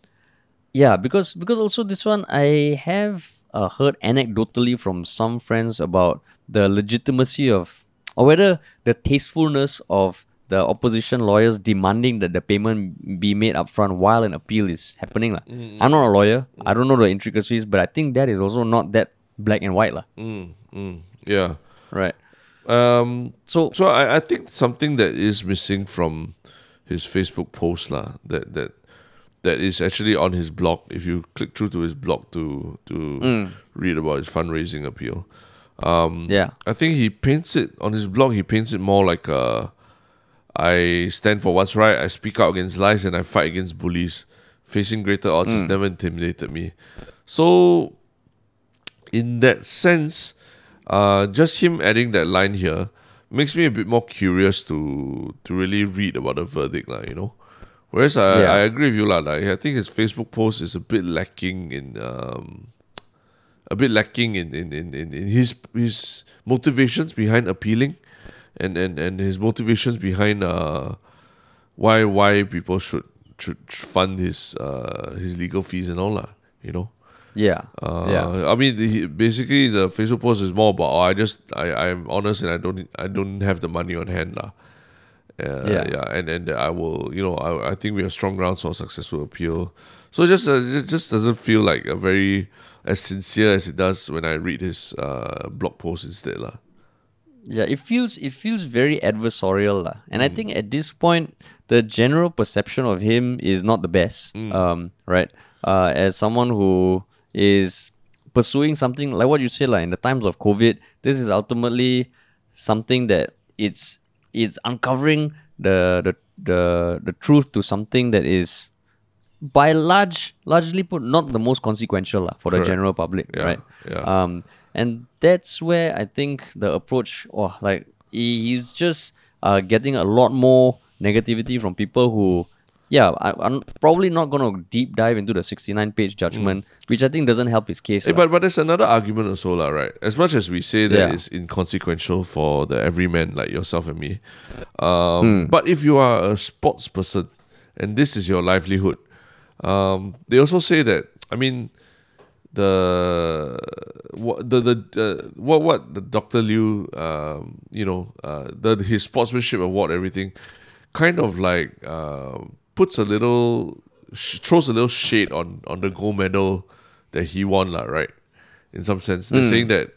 yeah, because because also this one I have uh, heard anecdotally from some friends about the legitimacy of or whether the tastefulness of the opposition lawyers demanding that the payment be made upfront while an appeal is happening. lah. I'm not a lawyer. I don't know the intricacies, but I think that is also not that black and white. lah. mm, mm, yeah Right. um So So I, I think something that is missing from his Facebook post lah that that that is actually on his blog. If you click through to his blog to to read about his fundraising appeal, um, yeah. I think he paints it on his blog. He paints it more like a I stand for what's right. I speak out against lies and I fight against bullies. Facing greater odds has never intimidated me. So, in that sense, uh, just him adding that line here makes me a bit more curious to to really read about the verdict, lah. You know. Whereas I, Yeah. I agree with you, lah. Like, I think his Facebook post is a bit lacking in um, a bit lacking in, in, in, in, in his his motivations behind appealing and, and, and his motivations behind uh why why people should should fund his uh his legal fees and all lah, you know. Yeah. Uh, yeah. I mean, he, basically, the Facebook post is more about oh, I just I I'm honest and I don't I don't have the money on hand lah, Uh, Yeah. yeah, and and I will, you know, I, I think we have strong grounds for successful appeal. So it just uh, it just doesn't feel like a very as sincere as it does when I read his uh, blog post instead, lah. Yeah, it feels it feels very adversarial, lah. And I think at this point, the general perception of him is not the best. Um, right? Uh, as someone who is pursuing something like what you said, like in the times of COVID, this is ultimately something that it's it's uncovering the the the, the truth to something that is by large largely put not the most consequential lah, for the general public, Yeah, right? yeah. Um, and that's where I think the approach, oh, like he- he's just uh, getting a lot more negativity from people who, yeah, I, I'm probably not gonna deep dive into the 69 page judgment, which I think doesn't help his case. Hey, but but there's another argument also, lah, right? As much as we say that Yeah. it's inconsequential for the everyman like yourself and me, um, but if you are a sports person and this is your livelihood, um, they also say that. I mean, the what the the uh, what what the Doctor Liew, um, you know, uh, the his sportsmanship award, everything, kind of like uh, puts a little sh- throws a little shade on on the gold medal that he won, lah, right? In some sense, they're saying that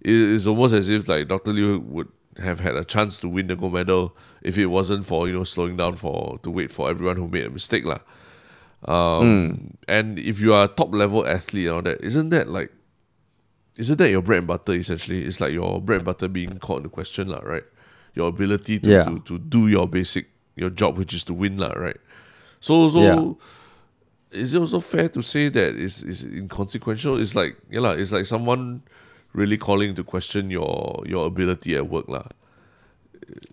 it is almost as if like Dr. Liew would have had a chance to win the gold medal if it wasn't for you know slowing down for to wait for everyone who made a mistake, lah. Um, And if you are a top level athlete and all that, isn't that like, isn't that your bread and butter essentially? It's like your bread and butter being called into question, lah, right? Your ability to, Yeah. to, to do your basic, your job, which is to win, lah, right? So, so Yeah. is it also fair to say that it's, it's inconsequential? It's like, yeah, lah, it's like someone really calling to question your your ability at work, lah.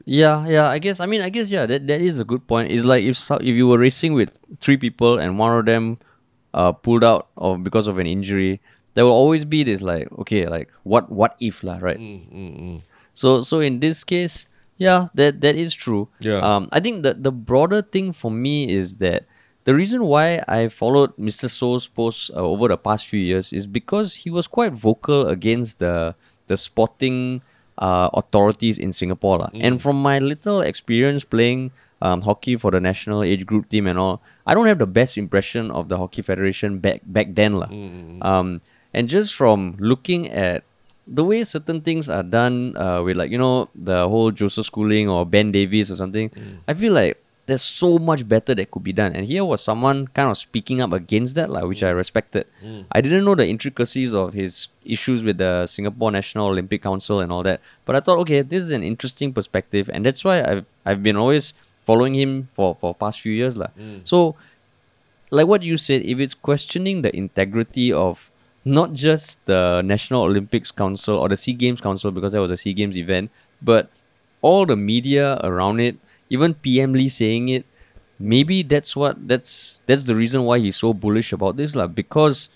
Yeah, yeah. I guess. I mean, I guess. Yeah, that, that is a good point. It's like if if you were racing with three people and one of them uh, pulled out or because of an injury, there will always be this like, okay, like what what if lah, right? Mm, mm, mm. So so in this case, yeah, that that is true. Yeah. Um, I think the the broader thing for me is that the reason why I followed Mr. Soh's posts uh, over the past few years is because he was quite vocal against the the sporting uh, authorities in Singapore. lah. And from my little experience playing um, hockey for the national age group team and all, I don't have the best impression of the Hockey Federation back back then. lah. Um, and just from looking at the way certain things are done uh, with like you know the whole Joseph Schooling or Ben Davis or something, mm. I feel like there's so much better that could be done. And here was someone kind of speaking up against that, like which I mm. respected. Mm. I didn't know the intricacies of his issues with the Singapore National Olympic Council and all that, but I thought, okay, this is an interesting perspective, and that's why I've I've been always following him for for past few years, lah. So like what you said, if it's questioning the integrity of not just the National Olympics Council or the Sea Games Council because that was a Sea Games event, but all the media around it, even PM Lee saying it, maybe that's what that's that's the reason why he's so bullish about this, lah. Because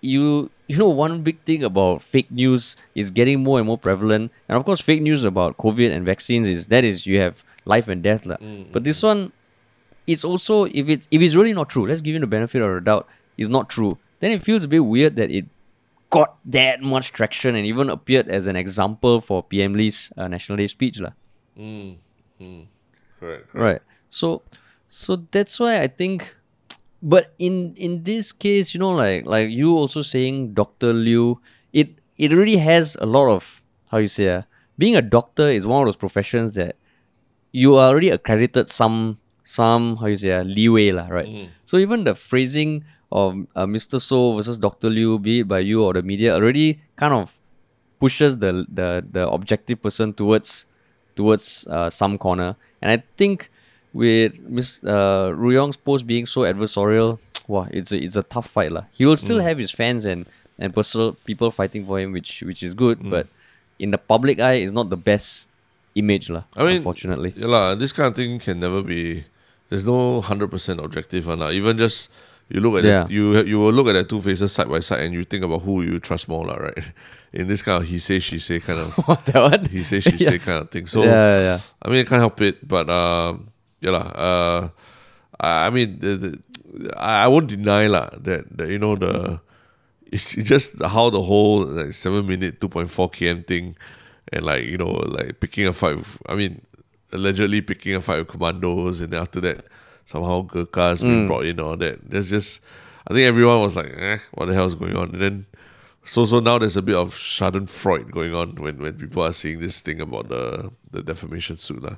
you you know one big thing about fake news is getting more and more prevalent, and of course fake news about COVID and vaccines is that is you have life and death, lah. Mm, but this mm, mm. one it's also if it's if it's really not true, let's give him the benefit of the doubt, it's not true. Then it feels a bit weird that it got that much traction and even appeared as an example for PM Lee's uh, National Day speech. lah. Correct. Right. So so that's why I think but in in this case, you know, like like you also saying Dr. Liew, it it really has a lot of how you say uh, being a doctor is one of those professions that you are already accredited some some how you say uh, leeway lah, right? So even the phrasing of uh, Mr. Soh versus Dr. Liew, be it by you or the media, already kind of pushes the the the objective person towards towards uh, some corner. And I think with Miss uh, Rui Yong's post being so adversarial, wow, it's a it's a tough fight lah. He will still have his fans and and personal people fighting for him, which which is good, but in the public eye, it's not the best image lah. I mean, unfortunately. yeah, lah, this kind of thing can never be. There's no hundred percent objective one. lah. Even just you look at Yeah. it, you you will look at the two faces side by side, and you think about who you trust more, lah, right? In this kind of he say she say kind of What that one? he say she Yeah. say kind of thing. So yeah, yeah, yeah. I mean, I can't help it, but um, yeah, lah. Uh, I, I mean, the, the, I, I won't deny lah that, that you know the it's just how the whole like seven minute two point four km thing, and like you know like picking a fight. With, I mean, allegedly picking a fight with commandos, and then after that, somehow Gurkhas being brought in, all that. There's just, I think everyone was like, eh, what the hell is going on? And then, so so now there's a bit of Schadenfreude going on when, when people are seeing this thing about the the defamation suit, lah.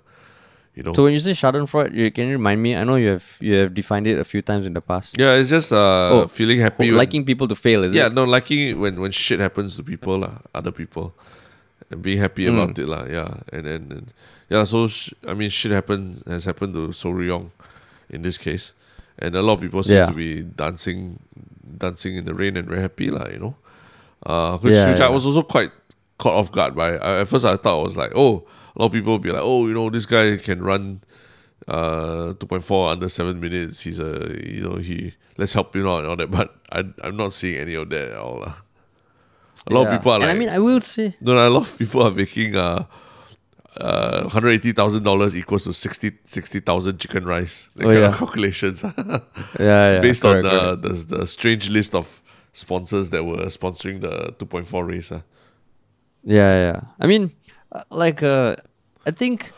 You know. So when you say Schadenfreude, you, can you remind me? I know you have you have defined it a few times in the past. yeah, it's just uh Oh, feeling happy, Oh, when- liking people to fail, is yeah, it? Yeah, no, liking when when shit happens to people, lah, other people, and being happy Mm. about it, lah. Yeah, and then yeah, so sh- I mean, shit happens has happened to Soh Rui Yong in this case, and a lot of people seem Yeah. to be dancing, dancing in the rain and very happy, lah. You know, uh, which, Yeah, which I was also quite caught off guard by. I, at first, I thought I was like, oh, a lot of people would be like, oh, you know, this guy can run uh 2.4 under 7 minutes he's a you know he let's help him out and all that but I, i'm not seeing any of that at all lah. a lot Yeah. of people are like and I mean, I will say, no, no, a lot of people are making uh uh hundred eighty thousand dollars equals to 60 60,000 chicken rice. That Oh, kind yeah. of calculations yeah, yeah, based correct, on correct. the, the the strange list of sponsors that were sponsoring the two point four race. ah. Yeah, yeah. I mean, uh, like, uh, I think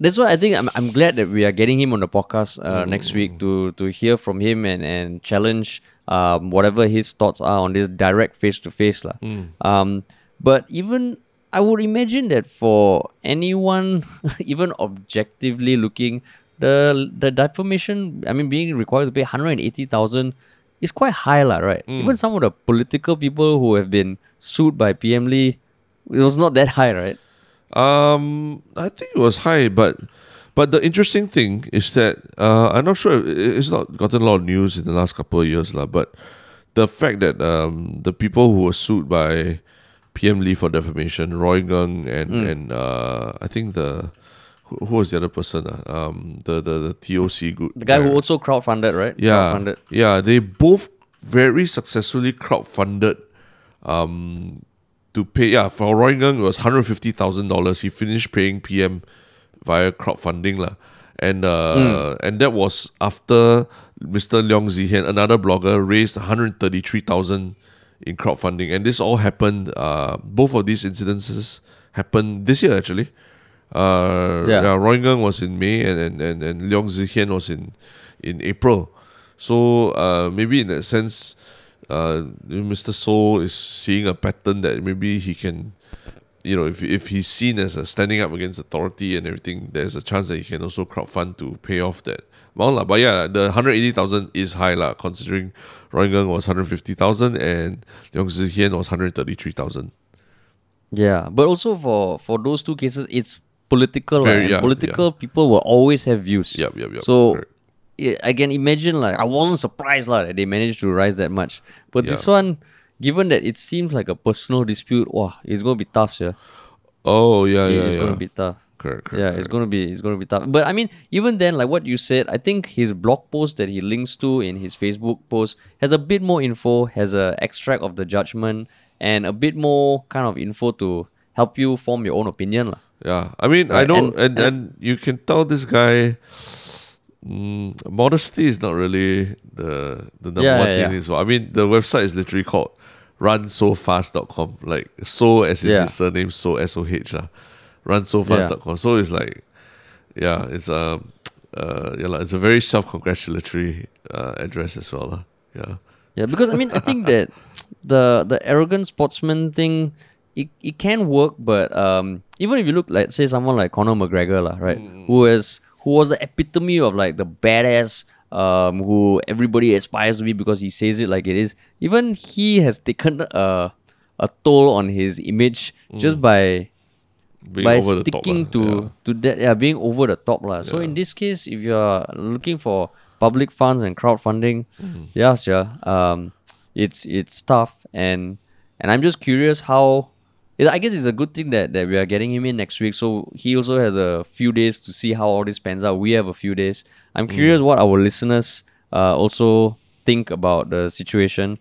that's why I think I'm, I'm glad that we are getting him on the podcast uh, next week to to hear from him and and challenge um, whatever his thoughts are on this direct face to face lah. Um, but even I would imagine that for anyone, even objectively looking, the the defamation, I mean, being required to pay hundred and eighty thousand is quite high lah, right? Even some of the political people who have been sued by PM Lee, it was not that high, right? Um, I think it was high, but but the interesting thing is that uh, I'm not sure it- it's not gotten a lot of news in the last couple of years, lah. But the fact that um, the people who were sued by PM Lee for defamation, Roy Ngerng and and uh, I think the who, who was the other person? Uh, um, the the the TOC group, The guy who also crowdfunded, right? yeah, Crowdfunded. yeah, they both very successfully crowdfunded um to pay yeah for Roy Ngerng it was hundred fifty thousand dollars. He finished paying PM via crowdfunding lah. And uh and that was after Mr. Leong Sze Hian, another blogger, raised hundred thirty three thousand in crowdfunding. And this all happened uh both of these incidences happened this year actually. Uh Yeah. yeah, was in May and and, and, and Leong Sze Hian was in in April. So uh maybe in that sense uh, Mr. Soh is seeing a pattern that maybe he can, you know, if if he's seen as a standing up against authority and everything, there's a chance that he can also crowdfund to pay off that amount. But yeah, the hundred eighty thousand is high considering Roy Ngerng was hundred fifty thousand and Leong Sze Hian was hundred thirty three thousand. Yeah, but also for for those two cases, it's political. Very- and yeah, political people will always have views. Yep, yep, yep. So yeah, I can imagine like I wasn't surprised lah that they managed to rise that much. But this one, given that it seems like a personal dispute, wow, it's gonna be tough, yeah. oh yeah, yeah, it's yeah. gonna be tough. Correct, correct. Yeah, it's gonna be it's gonna be tough. But I mean, even then, like what you said, I think his blog post that he links to in his Facebook post has a bit more info, has a extract of the judgment, and a bit more kind of info to help you form your own opinion, lah. Yeah, I mean, I Right, know, and- and, and you can tell this guy. Mm, modesty is not really the the number Yeah, one yeah, thing. yeah. Is well. I mean, the website is literally called runsofast.com. Like so as in Yeah. his surname, so S O H Runsofast.com. So it's like, yeah, it's um, uh, yeah, lah, it's a very self congratulatory uh, address as well, lah. Yeah. Yeah, because I mean, I think that the the arrogant sportsman thing, it, it can work, but um, even if you look like say someone like Conor McGregor, lah, right, who is who was the epitome of like the badass, um, who everybody aspires to be because he says it like it is. Even he has taken a a toll on his image just by Being by over the top, sticking to Yeah. to that yeah being over the top lah. So in this case, if you're looking for public funds and crowdfunding, Mm-hmm. yes, yeah, um, it's it's tough and and I'm just curious how. I guess it's a good thing that, that we are getting him in next week. So he also has a few days to see how all this pans out. We have a few days. I'm Mm. curious what our listeners uh, also think about the situation,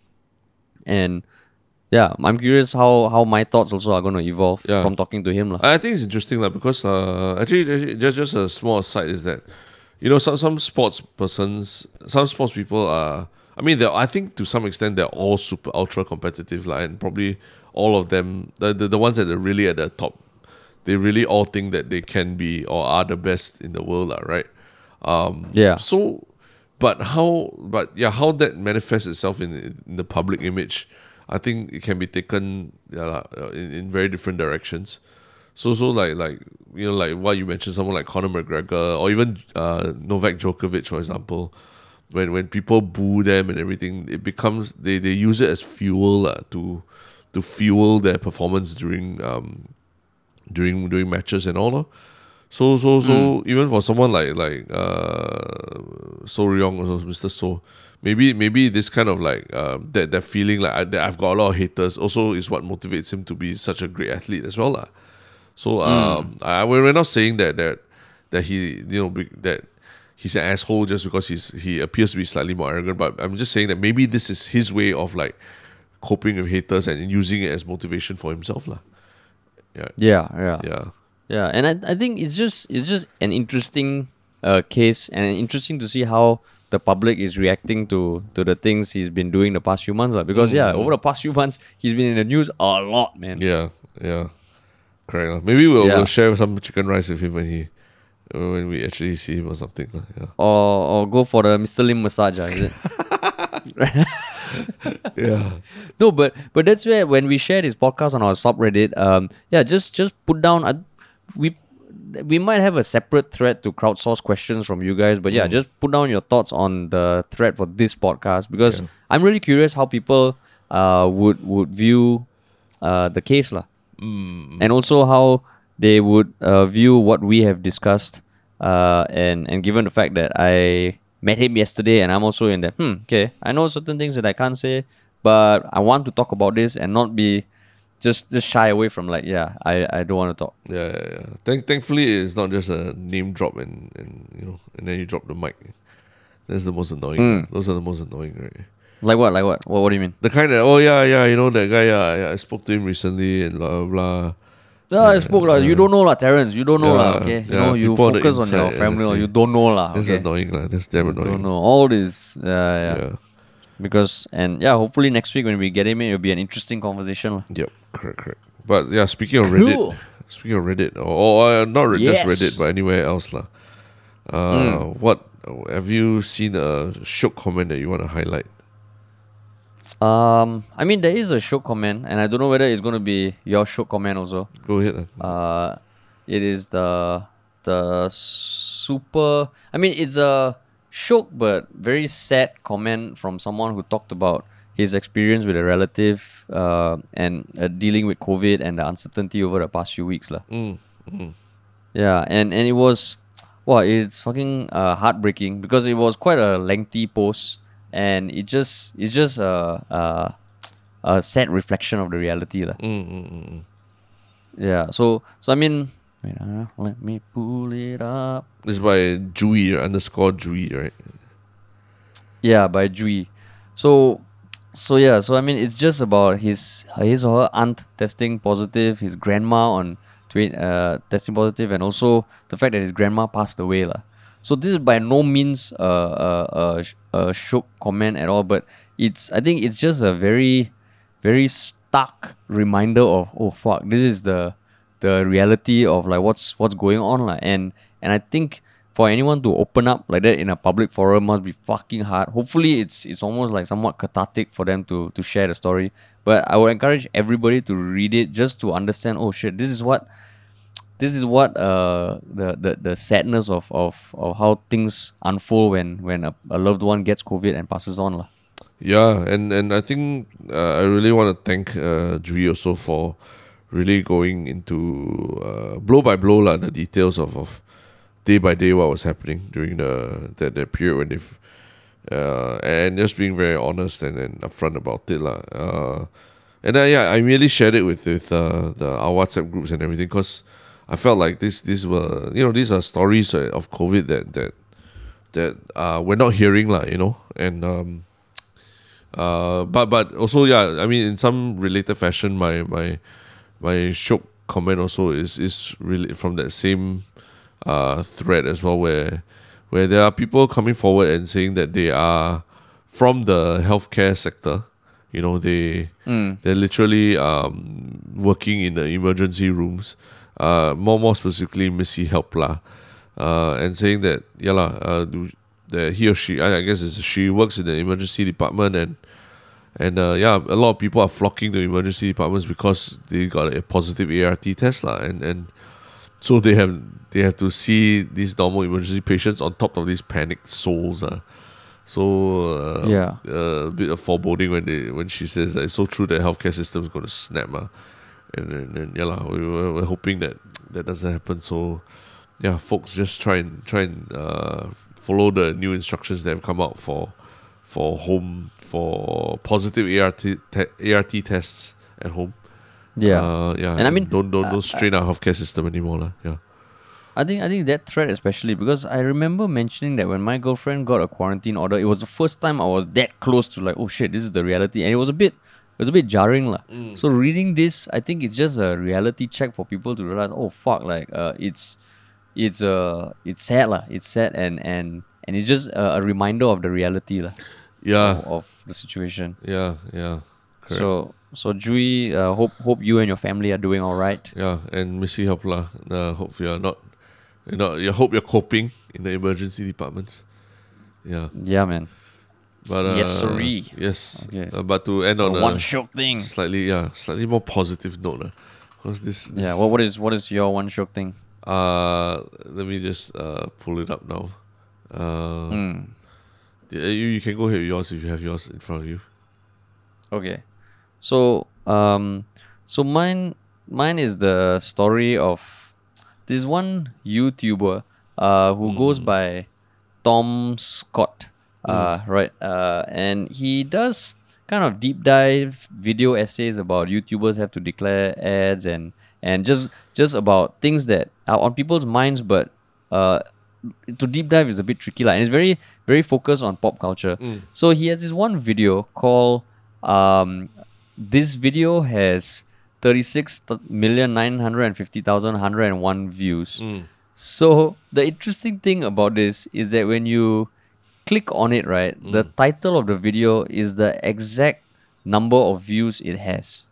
and yeah, I'm curious how how my thoughts also are going to evolve Yeah. from talking to him lah. I think it's interesting like, because uh, actually, actually just just a small aside is that you know some some sports persons some sports people are I mean they're, I think to some extent they're all super ultra competitive like, and probably all of them the, the the ones that are really at the top they really all think that they can be or are the best in the world, lah, right? Um, Yeah. So, but how? But yeah, how that manifests itself in, in the public image, I think it can be taken yeah, uh, in, in very different directions. So so like like you know like what you mentioned, someone like Conor McGregor or even uh, Novak Djokovic, for example, when when people boo them and everything, it becomes they, they use it as fuel uh, to to fuel their performance during um during during matches and all. lor. So so so even for someone like like uh Soh Rui Yong also Mr. Soh maybe maybe this kind of like um that that feeling like I, that I've got a lot of haters also is what motivates him to be such a great athlete as well lah. So um I we're not saying that that that he you know that he's an asshole just because he's he appears to be slightly more arrogant but I'm just saying that maybe this is his way of like coping with haters and using it as motivation for himself lah. Yeah. Yeah, yeah. Yeah. Yeah, and I, I think it's just it's just an interesting uh, case and interesting to see how the public is reacting to to the things he's been doing the past few months. lah. Because yeah, over the past few months he's been in the news a lot, man. Yeah, yeah, correct. lah. Maybe we'll, Yeah. we'll share some chicken rice with him when he when we actually see him or something. lah. Yeah, Or or go for the Mr. Lim massage, ah, is it? yeah, no, but but that's where when we share this podcast on our subreddit, um, yeah, just just put down. Uh, we we might have a separate thread to crowdsource questions from you guys, but yeah, just put down your thoughts on the thread for this podcast because I'm really curious how people uh would would view uh the case lah, and also how they would uh, view what we have discussed. Uh, and and given the fact that I met him yesterday, and I'm also in that. Hmm. Okay, I know certain things that I can't say, but I want to talk about this and not be just just shy away from like yeah I, I don't want to talk yeah, yeah. yeah. Thank, thankfully, it's not just a name drop and and you know and then you drop the mic. That's the most annoying. Mm. Those are the most annoying, right? like what like what what, what do you mean The kind that oh yeah yeah you know that guy yeah, yeah I spoke to him recently and blah blah. blah. no I spoke lah you don't know lah Terrence you don't know lah Yeah, okay you know you people on focus on your inside, family or you don't know lah That's annoying lah. That's damn annoying. don't know all this yeah, yeah Yeah. Because and yeah hopefully next week when we get him in it'll be an interesting conversation. Yep. Correct. Correct. But yeah, speaking of Reddit, Cool. speaking of Reddit, or, or uh, not Re- Yes. just Reddit, but anywhere else lah. Uh, What have you seen a shiok comment that you want to highlight? um I mean there is a shiok comment and I don't know whether it's going to be your shiok comment also Go ahead. lah. uh it is the the super i mean it's a shiok but very sad comment from someone who talked about his experience with a relative uh, and uh, dealing with covid and the uncertainty over the past few weeks. Mm, mm. yeah and and it was well it's fucking uh, heartbreaking because it was quite a lengthy post and it just it's just a a, a sad reflection of the reality lah. Mm, mm, mm, mm. Yeah. So so I mean, wait, uh, let me pull it up. This is by Jui underscore Jui, right? Yeah, by Jui. So so yeah. So I mean, it's just about his his or her aunt testing positive, his grandma on twi- uh testing positive, and also the fact that his grandma passed away lah. So this is by no means a a a, a shiok comment at all, but it's I think it's just a very very stark reminder of oh fuck this is the the reality of like what's what's going on lah. and and I think for anyone to open up like that in a public forum must be fucking hard hopefully it's it's almost like somewhat cathartic for them to to share the story but I would encourage everybody to read it just to understand oh shit this is what this is what uh the, the, the sadness of, of, of how things unfold when when a, a loved one gets COVID and passes on lah. Yeah, and and I think uh, I really want to thank uh, Jui also for really going into uh, blow by blow lah, the details of, of day by day what was happening during the that, that period when they've uh, and just being very honest and, and upfront about it lah. Uh, and uh, yeah, I really shared it with with uh, the our WhatsApp groups and everything because I felt like this these were you know these are stories uh, of COVID that that that uh, we're not hearing lah, you know, and um, uh, but but also yeah, I mean in some related fashion, my my my shiok comment also is is really from that same uh, thread as well, where where there are people coming forward and saying that they are from the healthcare sector. You know, they they're literally um, working in the emergency rooms. uh, more more specifically Missy Help lah, uh, and saying that yeah lah, uh, that he or she I, I guess it's she works in the emergency department and and uh, yeah, a lot of people are flocking to emergency departments because they got a positive ART test lah, and and so they have they have to see these normal emergency patients on top of these panicked souls. Uh. So uh, Yeah. uh, a bit of foreboding when they when she says that it's so true that healthcare system is going to snap. Uh. And, and, and yeah, lah, we, we're, we're hoping that that doesn't happen. So yeah, folks, just try and try and uh, follow the new instructions that have come out for for home for positive ART te- ART tests at home. Yeah. uh, yeah. And I mean, don't don't don't strain our healthcare system anymore, lah. Yeah. I think I think that threat especially because I remember mentioning that when my girlfriend got a quarantine order, it was the first time I was that close to like, oh shit, this is the reality, and it was a bit, it was a bit jarring lah. So reading this, I think it's just a reality check for people to realize, oh fuck, like uh, it's, it's uh, it's sad lah, it's sad and and and it's just a, a reminder of the reality lah Yeah. of the situation. Yeah. Yeah. Correct. So so Jui, uh, hope hope you and your family are doing all right. Yeah, and Missy help lah. Uh, hope you're not, you know, you hope you're coping in the emergency departments. Yeah, Yeah, man. but uh, Yes, sirree. Yes, Okay. uh, but to end on a one a shiok thing. slightly, yeah, slightly more positive note, uh, this, this, Yeah. What what is what is your one shiok thing? uh, let me just uh pull it up now. Uh, Hmm. Yeah, you you can go ahead with yours if you have yours in front of you. Okay. So um so mine mine is the story of this one YouTuber uh who goes by Tom Scott. Uh right. Uh and he does kind of deep dive video essays about YouTubers have to declare ads and and just just about things that are on people's minds but uh to deep dive is a bit tricky like, and it's very very focused on pop culture. Mm. So he has this one video called um this video has 36 million 950,101 views. Mm. So the interesting thing about this is that when you click on it right the mm. title of the video is the exact number of views it has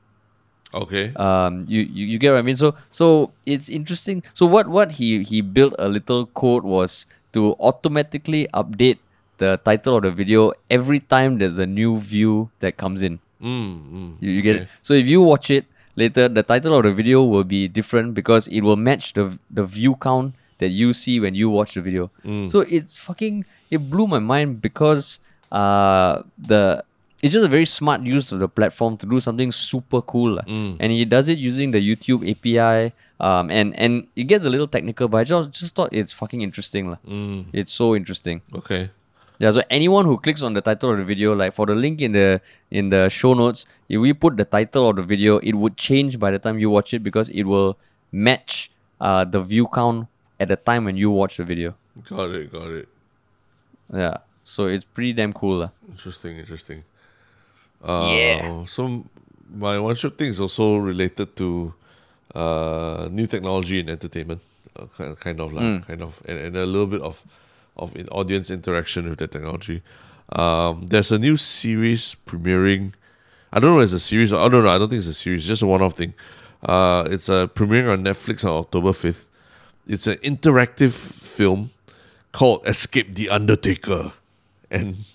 Okay. um you, you you get what i mean so so it's interesting so what what he he built a little code was to automatically update the title of the video every time there's a new view that comes in mm, mm, you, you get okay. it so if you watch it later the title of the video will be different because it will match the the view count that you see when you watch the video Mm. so it's fucking it blew my mind because uh the it's just a very smart use of the platform to do something super cool. Mm. and he does it using the youtube api um and and it gets a little technical but i just, just thought it's fucking interesting. Mm, it's so interesting okay. yeah, so anyone who clicks on the title of the video, like for the link in the in the show notes, if we put the title of the video, it would change by the time you watch it because it will match uh, the view count at the time when you watch the video. Got it. Got it. Yeah, so it's pretty damn cool. Interesting, interesting. Uh, Yeah. So my one shiok thing is also related to uh, new technology and entertainment, uh, kind, kind of like Mm. kind of, and, and a little bit of of in audience interaction with the technology. Um, there's a new series premiering. I don't know if it's a series. Or, I don't know. I don't think it's a series. Just a one-off thing. Uh, it's a premiering on Netflix on October fifth. It's an interactive film called Escape the Undertaker, and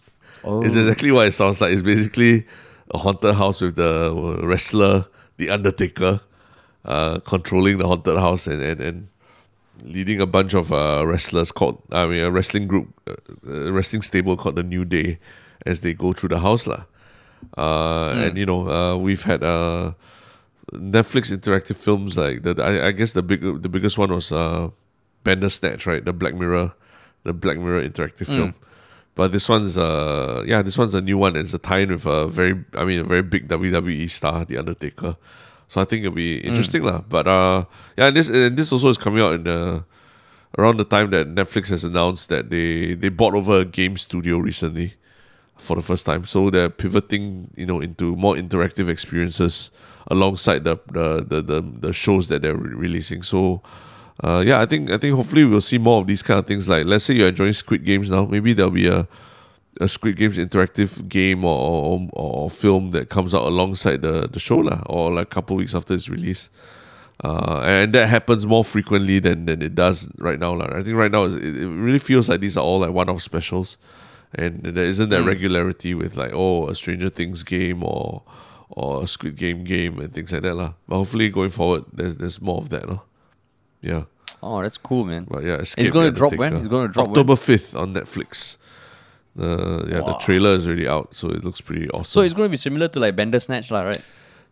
Oh, it's exactly what it sounds like. It's basically a haunted house with the wrestler, the Undertaker, uh, controlling the haunted house and, and, and leading a bunch of uh, wrestlers called, I mean, a wrestling group, uh, a wrestling stable called the New Day as they go through the house. lah. Uh, And, you know, uh, we've had uh, Netflix interactive films like the, I, I guess the big the biggest one was uh, Bandersnatch, right? The Black Mirror, the Black Mirror interactive film. But this one's uh yeah, this one's a new one. It's a tie-in with a very I mean a very big WWE star, The Undertaker. So I think it'll be interesting lah. But uh yeah, and this and this also is coming out in the around the time that Netflix has announced that they they bought over a game studio recently for the first time. So they're pivoting, you know, into more interactive experiences alongside the the the the, the shows that they're re- releasing. So uh, yeah, I think I think hopefully we'll see more of these kind of things. Like let's say you're enjoying Squid Games now, maybe there'll be a a Squid Games interactive game or or, or film that comes out alongside the the show lah, or like a couple weeks after its release. Uh, and that happens more frequently than, than it does right now. Like. I think right now it, it really feels like these are all like one-off specials, and there isn't that regularity with like oh a Stranger Things game or or a Squid Game game and things like that lah. But hopefully going forward, there's there's more of that, no? Yeah, Oh, that's cool, man. but yeah, Escape gonna drop when? It's gonna drop? October fifth on Netflix. The yeah, the trailer is already out, so it looks pretty awesome. So it's going to be similar to like Bandersnatch, lah, right?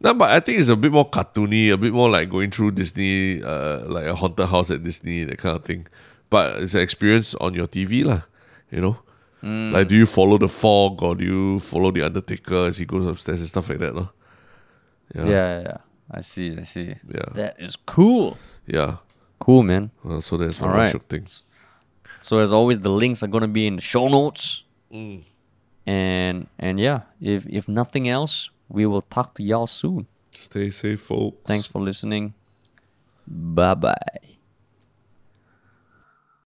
No, but I think it's a bit more cartoony, a bit more like going through Disney, uh, like a haunted house at Disney, that kind of thing. But it's an experience on your TV, lah. You know, Hmm. like do you follow the fog or do you follow the Undertaker as he goes upstairs and stuff like that, no? Yeah, yeah, yeah. I see, I see. yeah, That is cool. yeah. Cool, man. Uh, so that's one Alright. shiok things. So as always, the links are going to be in the show notes. Mm. And and yeah, if if nothing else, we will talk to y'all soon. Stay safe, folks. Thanks for listening. Bye bye.